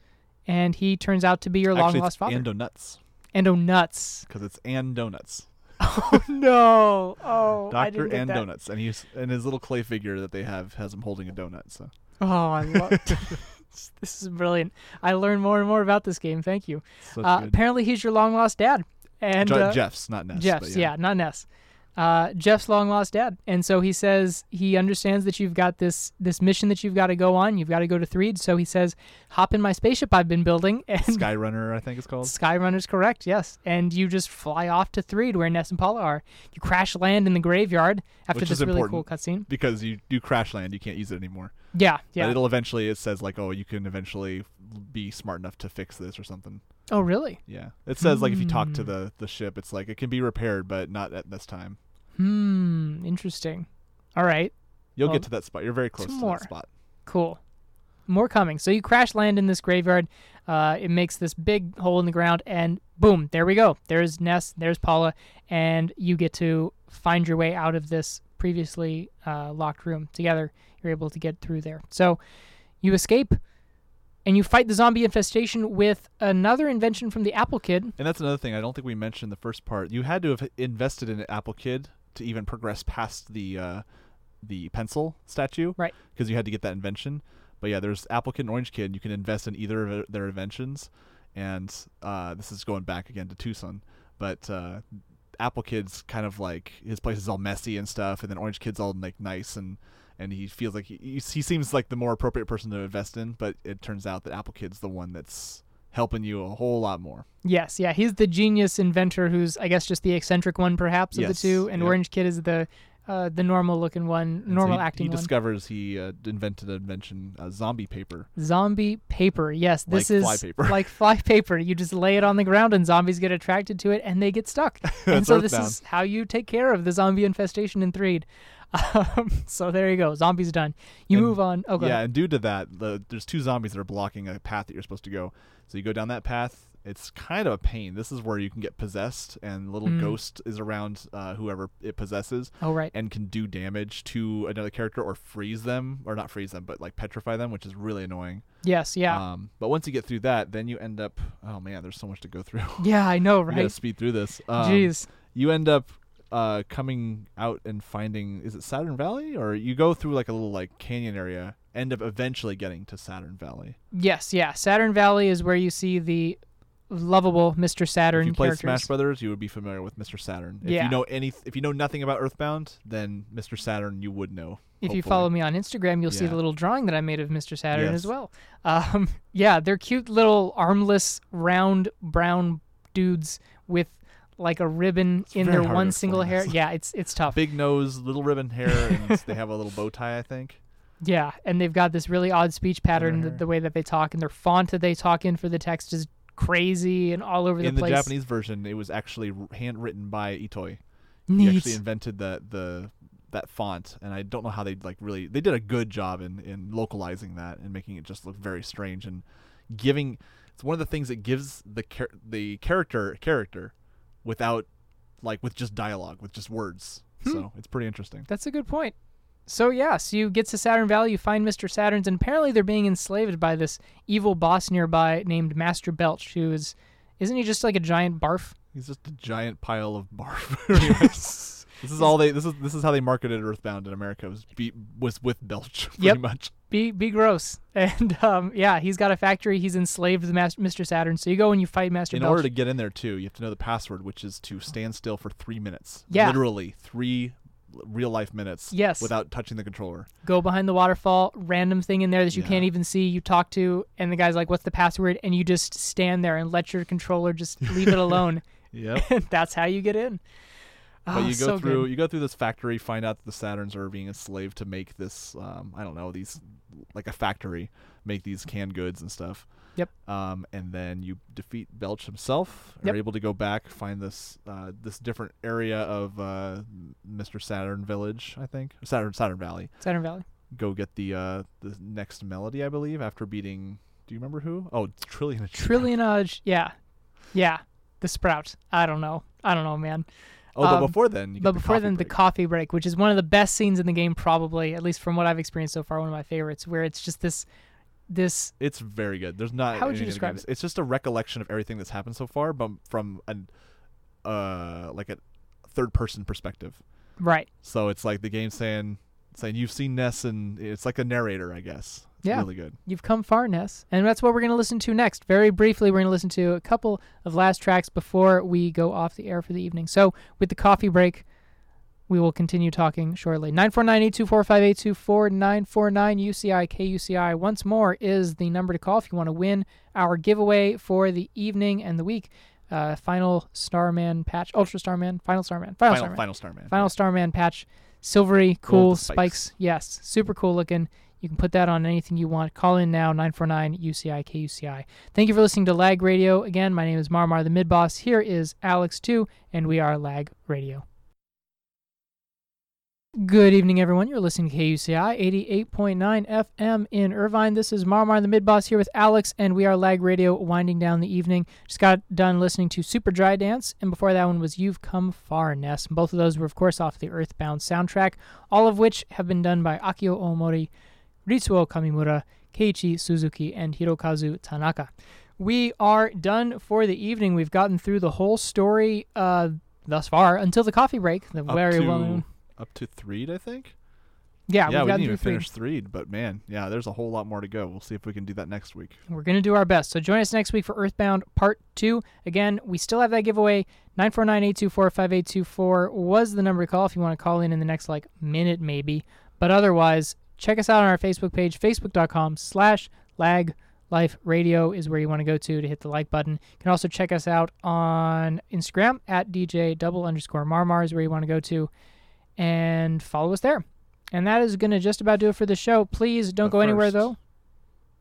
[SPEAKER 1] and he turns out to be your long
[SPEAKER 2] actually
[SPEAKER 1] lost
[SPEAKER 2] it's
[SPEAKER 1] father.
[SPEAKER 2] Ando Nuts
[SPEAKER 1] Ando
[SPEAKER 2] because it's and donuts [LAUGHS]
[SPEAKER 1] Oh no! Oh, I
[SPEAKER 2] Doctor
[SPEAKER 1] didn't get
[SPEAKER 2] and
[SPEAKER 1] that.
[SPEAKER 2] donuts and he's and his little clay figure that they have has him holding a donut so
[SPEAKER 1] Oh, I love. [LAUGHS] this is brilliant. I learn more and more about this game. Thank you.
[SPEAKER 2] such
[SPEAKER 1] Uh,
[SPEAKER 2] good
[SPEAKER 1] apparently, he's your long lost dad, and
[SPEAKER 2] Je-
[SPEAKER 1] uh,
[SPEAKER 2] Jeff's not Ness
[SPEAKER 1] Jeff's,
[SPEAKER 2] but
[SPEAKER 1] yeah. not Ness. Uh, Jeff's long lost dad, and so he says he understands that you've got this this mission that you've got to go on. You've got to go to Threed. So he says, "Hop in my spaceship I've been building." [LAUGHS] And
[SPEAKER 2] Skyrunner I think it's called
[SPEAKER 1] Skyrunner's correct, yes. And you just fly off to Threed, where Ness and Paula are. You crash land in the graveyard after
[SPEAKER 2] Which
[SPEAKER 1] this
[SPEAKER 2] is
[SPEAKER 1] really cool cutscene.
[SPEAKER 2] because you do crash land you can't use it anymore
[SPEAKER 1] Yeah,
[SPEAKER 2] But
[SPEAKER 1] yeah.
[SPEAKER 2] it'll eventually it says like oh you can eventually be smart enough to fix this or something
[SPEAKER 1] Oh, really?
[SPEAKER 2] yeah it says like if you talk to
[SPEAKER 1] Hmm.
[SPEAKER 2] the the ship it's like it can be repaired but not at this time
[SPEAKER 1] Hmm. Interesting. All right.
[SPEAKER 2] you'll
[SPEAKER 1] Well,
[SPEAKER 2] get to that spot you're very close to
[SPEAKER 1] more.
[SPEAKER 2] that spot
[SPEAKER 1] Cool. More coming. So you crash land in this graveyard. Uh, it makes this big hole in the ground, and boom, there we go. There's Ness, there's Paula, and you get to find your way out of this previously uh, locked room together. You're able to get through there. So you escape, and you fight the zombie infestation with another invention from the Apple Kid.
[SPEAKER 2] and that's another thing i don't think we mentioned in the first part you had to have invested in apple kid to even progress past the uh the pencil statue.
[SPEAKER 1] Right.
[SPEAKER 2] because you had to get that invention. But yeah there's apple kid and orange kid. You can invest in either of their inventions. And uh, this is going back again to Twoson. But uh, apple kid's kind of like his place is all messy and stuff. And then orange kid's all like nice and and he feels like he, he seems like the more appropriate person to invest in. But it turns out that apple kid's the one that's helping you a whole lot more.
[SPEAKER 1] Yes, yeah, he's the genius inventor who's I guess just the eccentric one perhaps of
[SPEAKER 2] Yes,
[SPEAKER 1] the two, and
[SPEAKER 2] yep.
[SPEAKER 1] Orange Kid is the uh, the normal looking one,
[SPEAKER 2] And so
[SPEAKER 1] normal
[SPEAKER 2] he,
[SPEAKER 1] acting
[SPEAKER 2] He
[SPEAKER 1] one.
[SPEAKER 2] discovers he uh, invented an invention, uh, zombie paper.
[SPEAKER 1] Zombie paper. Yes, this
[SPEAKER 2] Like
[SPEAKER 1] is
[SPEAKER 2] fly paper.
[SPEAKER 1] like [LAUGHS] fly paper. You just lay it on the ground and zombies get attracted to it and they get stuck. [LAUGHS] and so this is how you take care of the zombie infestation in Threed. Um, [LAUGHS] so there you go. Zombies done. You
[SPEAKER 2] And-
[SPEAKER 1] move on. Oh, go
[SPEAKER 2] yeah,
[SPEAKER 1] ahead.
[SPEAKER 2] and due to that, the, there's two zombies that are blocking a path that you're supposed to go. So you go down that path. It's kind of a pain. This is where you can get possessed, and little
[SPEAKER 1] Mm.
[SPEAKER 2] ghost is around uh, whoever it possesses,
[SPEAKER 1] Oh, right.
[SPEAKER 2] and can do damage to another character or freeze them, or not freeze them, but like petrify them, which is really annoying.
[SPEAKER 1] Yes, yeah.
[SPEAKER 2] Um, but once you get through that, then you end up. Oh man, there's so much to go through.
[SPEAKER 1] yeah, I know, [LAUGHS]
[SPEAKER 2] We gotta
[SPEAKER 1] right?
[SPEAKER 2] speed through this. Um,
[SPEAKER 1] Jeez.
[SPEAKER 2] you end up uh, coming out and finding is it Saturn Valley or you go through like a little like canyon area, end up eventually getting to Saturn Valley.
[SPEAKER 1] Yes, yeah. Saturn Valley is where you see the lovable Mr. Saturn
[SPEAKER 2] if you played
[SPEAKER 1] characters.
[SPEAKER 2] Smash Brothers, you would be familiar with Mr. Saturn. If
[SPEAKER 1] Yeah.
[SPEAKER 2] you know any, if you know nothing about Earthbound, then Mr. Saturn you would know.
[SPEAKER 1] If you follow me on Instagram, you'll see the little drawing that I made of Mr. Saturn as well. Um, [LAUGHS] yeah, they're cute little armless, round, brown dudes with like a ribbon
[SPEAKER 2] It's
[SPEAKER 1] in their one single hair. Yeah, it's it's [LAUGHS] tough.
[SPEAKER 2] big nose, little ribbon hair, and they have a little bow tie, I think. [LAUGHS]
[SPEAKER 1] Yeah, and they've got this really odd speech pattern, the, the way that they talk, and their font that they talk in for the text is crazy and all over the place. In the.
[SPEAKER 2] Japanese version, it was actually handwritten by Itoi. He actually invented the the that font, and I don't know how they like really. They did a good job in in localizing that and making it just look very strange and giving. It's one of the things that gives the char- the character character without like with just dialogue with just words.
[SPEAKER 1] Hmm.
[SPEAKER 2] So it's pretty interesting.
[SPEAKER 1] That's a good point. So yeah, so you get to Saturn Valley, you find Mr. Saturns, and apparently they're being enslaved by this evil boss nearby named Master Belch, who is isn't he just like a giant barf?
[SPEAKER 2] He's just a giant pile of barf. [LAUGHS] [LAUGHS] this is all they. This is this is how they marketed Earthbound in America. Was be, was with Belch [LAUGHS] pretty
[SPEAKER 1] Yep.
[SPEAKER 2] much.
[SPEAKER 1] Be be gross. [LAUGHS] And um, yeah, he's got a factory. He's enslaved the Mas- Mr. Saturn. So you go and you fight Master
[SPEAKER 2] In
[SPEAKER 1] Belch.
[SPEAKER 2] order to get in there too, you have to know the password, which is to stand still for three minutes.
[SPEAKER 1] Yeah.
[SPEAKER 2] Literally three real life minutes.
[SPEAKER 1] Yes.
[SPEAKER 2] Without touching the controller.
[SPEAKER 1] go behind the waterfall, random thing in there that you
[SPEAKER 2] Yeah.
[SPEAKER 1] can't even see. You talk to, and the guy's like, "What's the password?" And you just stand there and let your controller just leave it [LAUGHS] alone.
[SPEAKER 2] Yep.
[SPEAKER 1] that's how you get in.
[SPEAKER 2] But
[SPEAKER 1] Oh,
[SPEAKER 2] you go
[SPEAKER 1] so
[SPEAKER 2] through
[SPEAKER 1] good.
[SPEAKER 2] you go through this factory, find out that the Saturns are being enslaved to make this um, I don't know, these like a factory, make these canned goods and stuff.
[SPEAKER 1] Yep.
[SPEAKER 2] Um, and then you defeat Belch himself.
[SPEAKER 1] Yep.
[SPEAKER 2] Are able to go back, find this uh, this different area of uh, Mr. Saturn Village, I think. Saturn Saturn Valley.
[SPEAKER 1] Saturn Valley.
[SPEAKER 2] go get the uh the next melody, I believe, after beating. Do you remember who? Oh, it's [LAUGHS] Trillion.
[SPEAKER 1] Trillionage. Yeah, yeah. The sprout. I don't know. I don't know, man.
[SPEAKER 2] Oh, but
[SPEAKER 1] um,
[SPEAKER 2] before then, you
[SPEAKER 1] but
[SPEAKER 2] the
[SPEAKER 1] before then, the coffee break, which is one of the best scenes in the game, probably at least from what I've experienced so far, one of my favorites, where it's just this, this.
[SPEAKER 2] It's very good. There's not.
[SPEAKER 1] How would you describe
[SPEAKER 2] games. It's just a recollection of everything that's happened so far, but from an uh like a third person perspective.
[SPEAKER 1] Right.
[SPEAKER 2] So it's like the game saying saying you've seen Ness, and it's like a narrator, I guess.
[SPEAKER 1] Yeah.
[SPEAKER 2] really good.
[SPEAKER 1] You've come far, Ness. And that's what we're going to listen to next. Very briefly, we're going to listen to a couple of last tracks before we go off the air for the evening. So, with the coffee break, we will continue talking shortly. 949-824-5824, 949-UCI, KUCI. Once more is the number to call if you want to win our giveaway for the evening and the week. Uh, final Starman patch, Ultra Starman, Final Starman, Final,
[SPEAKER 2] Final
[SPEAKER 1] Starman.
[SPEAKER 2] Final Star Man.
[SPEAKER 1] Final Starman patch, silvery, cool
[SPEAKER 2] the spikes.
[SPEAKER 1] Yes, super cool looking. You can put that on anything you want. Call in now, 949 UCI KUCI. Thank you for listening to Lag Radio. Again, my name is Marmar, the mid boss. Here is Alex, too, and we are Lag Radio. Good evening, everyone. You're listening to KUCI 88.9 FM in Irvine. This is Marmar, the mid boss, here with Alex, and we are Lag Radio winding down the evening. Just got done listening to Super Dry Dance, and before that one was You've Come Far, Ness. And both of those were, of course, off the Earthbound soundtrack, all of which have been done by Akio Omori, Ritsuo Kamimura, Keiichi Suzuki, and Hirokazu Tanaka. We are done for the evening. We've gotten through the whole story uh, thus far until the coffee break. The
[SPEAKER 2] Up
[SPEAKER 1] very
[SPEAKER 2] to,
[SPEAKER 1] well
[SPEAKER 2] up to Threed, I think.
[SPEAKER 1] Yeah,
[SPEAKER 2] yeah, we didn't even
[SPEAKER 1] three.
[SPEAKER 2] finish Threed, but man, yeah, there's a whole lot more to go. We'll see if we can do that next week.
[SPEAKER 1] We're going to do our best. So join us next week for Earthbound Part 2. Again, we still have that giveaway. 949-824-5824 was the number to call if you want to call in in the next like minute maybe. But otherwise, check us out on our Facebook page, facebook.com slash lag Life Radio is where you want to go to to hit the like button. You can also check us out on Instagram at DJ double underscore Marmar is where you want to go to and follow us there. And that is going to just about do it for the show. Please don't
[SPEAKER 2] But
[SPEAKER 1] go anywhere though.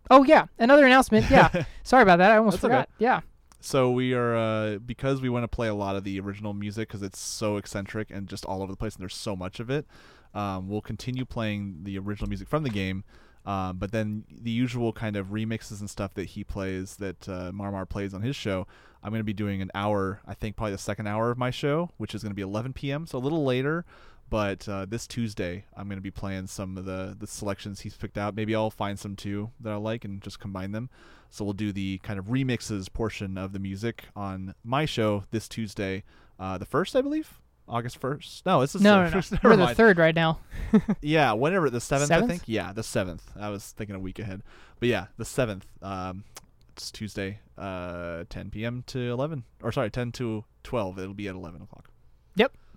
[SPEAKER 1] Oh yeah, another announcement. Yeah, [LAUGHS] sorry about that. I almost
[SPEAKER 2] That's okay.
[SPEAKER 1] forgot. Yeah,
[SPEAKER 2] So we are uh, because we want to play a lot of the original music because it's so eccentric and just all over the place, and there's so much of it. Um, we'll continue playing the original music from the game, um, but then the usual kind of remixes and stuff that he plays, that uh, Marmar plays on his show. I'm going to be doing an hour, I think probably the second hour of my show, which is going to be 11 p.m. So a little later. But uh, this Tuesday, I'm going to be playing some of the, the selections he's picked out. Maybe I'll find some too that I like and just combine them. So we'll do the kind of remixes portion of the music on my show this Tuesday, uh, the first, I believe, August first. No, it's the
[SPEAKER 1] no, no, no. [LAUGHS]
[SPEAKER 2] first.
[SPEAKER 1] We're the third right now. [LAUGHS]
[SPEAKER 2] Yeah, whenever the seventh, I think. Yeah, the seventh. I was thinking a week ahead, but yeah, the seventh. Um, it's Tuesday, uh, 10 p.m. to 11, or sorry, 10 to 12. It'll be at 11 o'clock.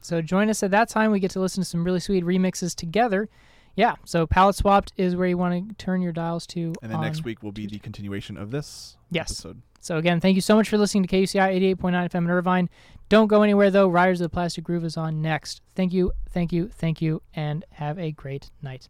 [SPEAKER 1] So join us at that time. We get to listen to some really sweet remixes together. Yeah. So palette swapped is where you want to turn your dials to.
[SPEAKER 2] And then next week will be the continuation of this
[SPEAKER 1] Yes.
[SPEAKER 2] episode.
[SPEAKER 1] So again, thank you so much for listening to KUCI 88.9 FM in Irvine. Don't go anywhere though. Riders of the Plastic Groove is on next. Thank you, thank you, thank you, and have a great night.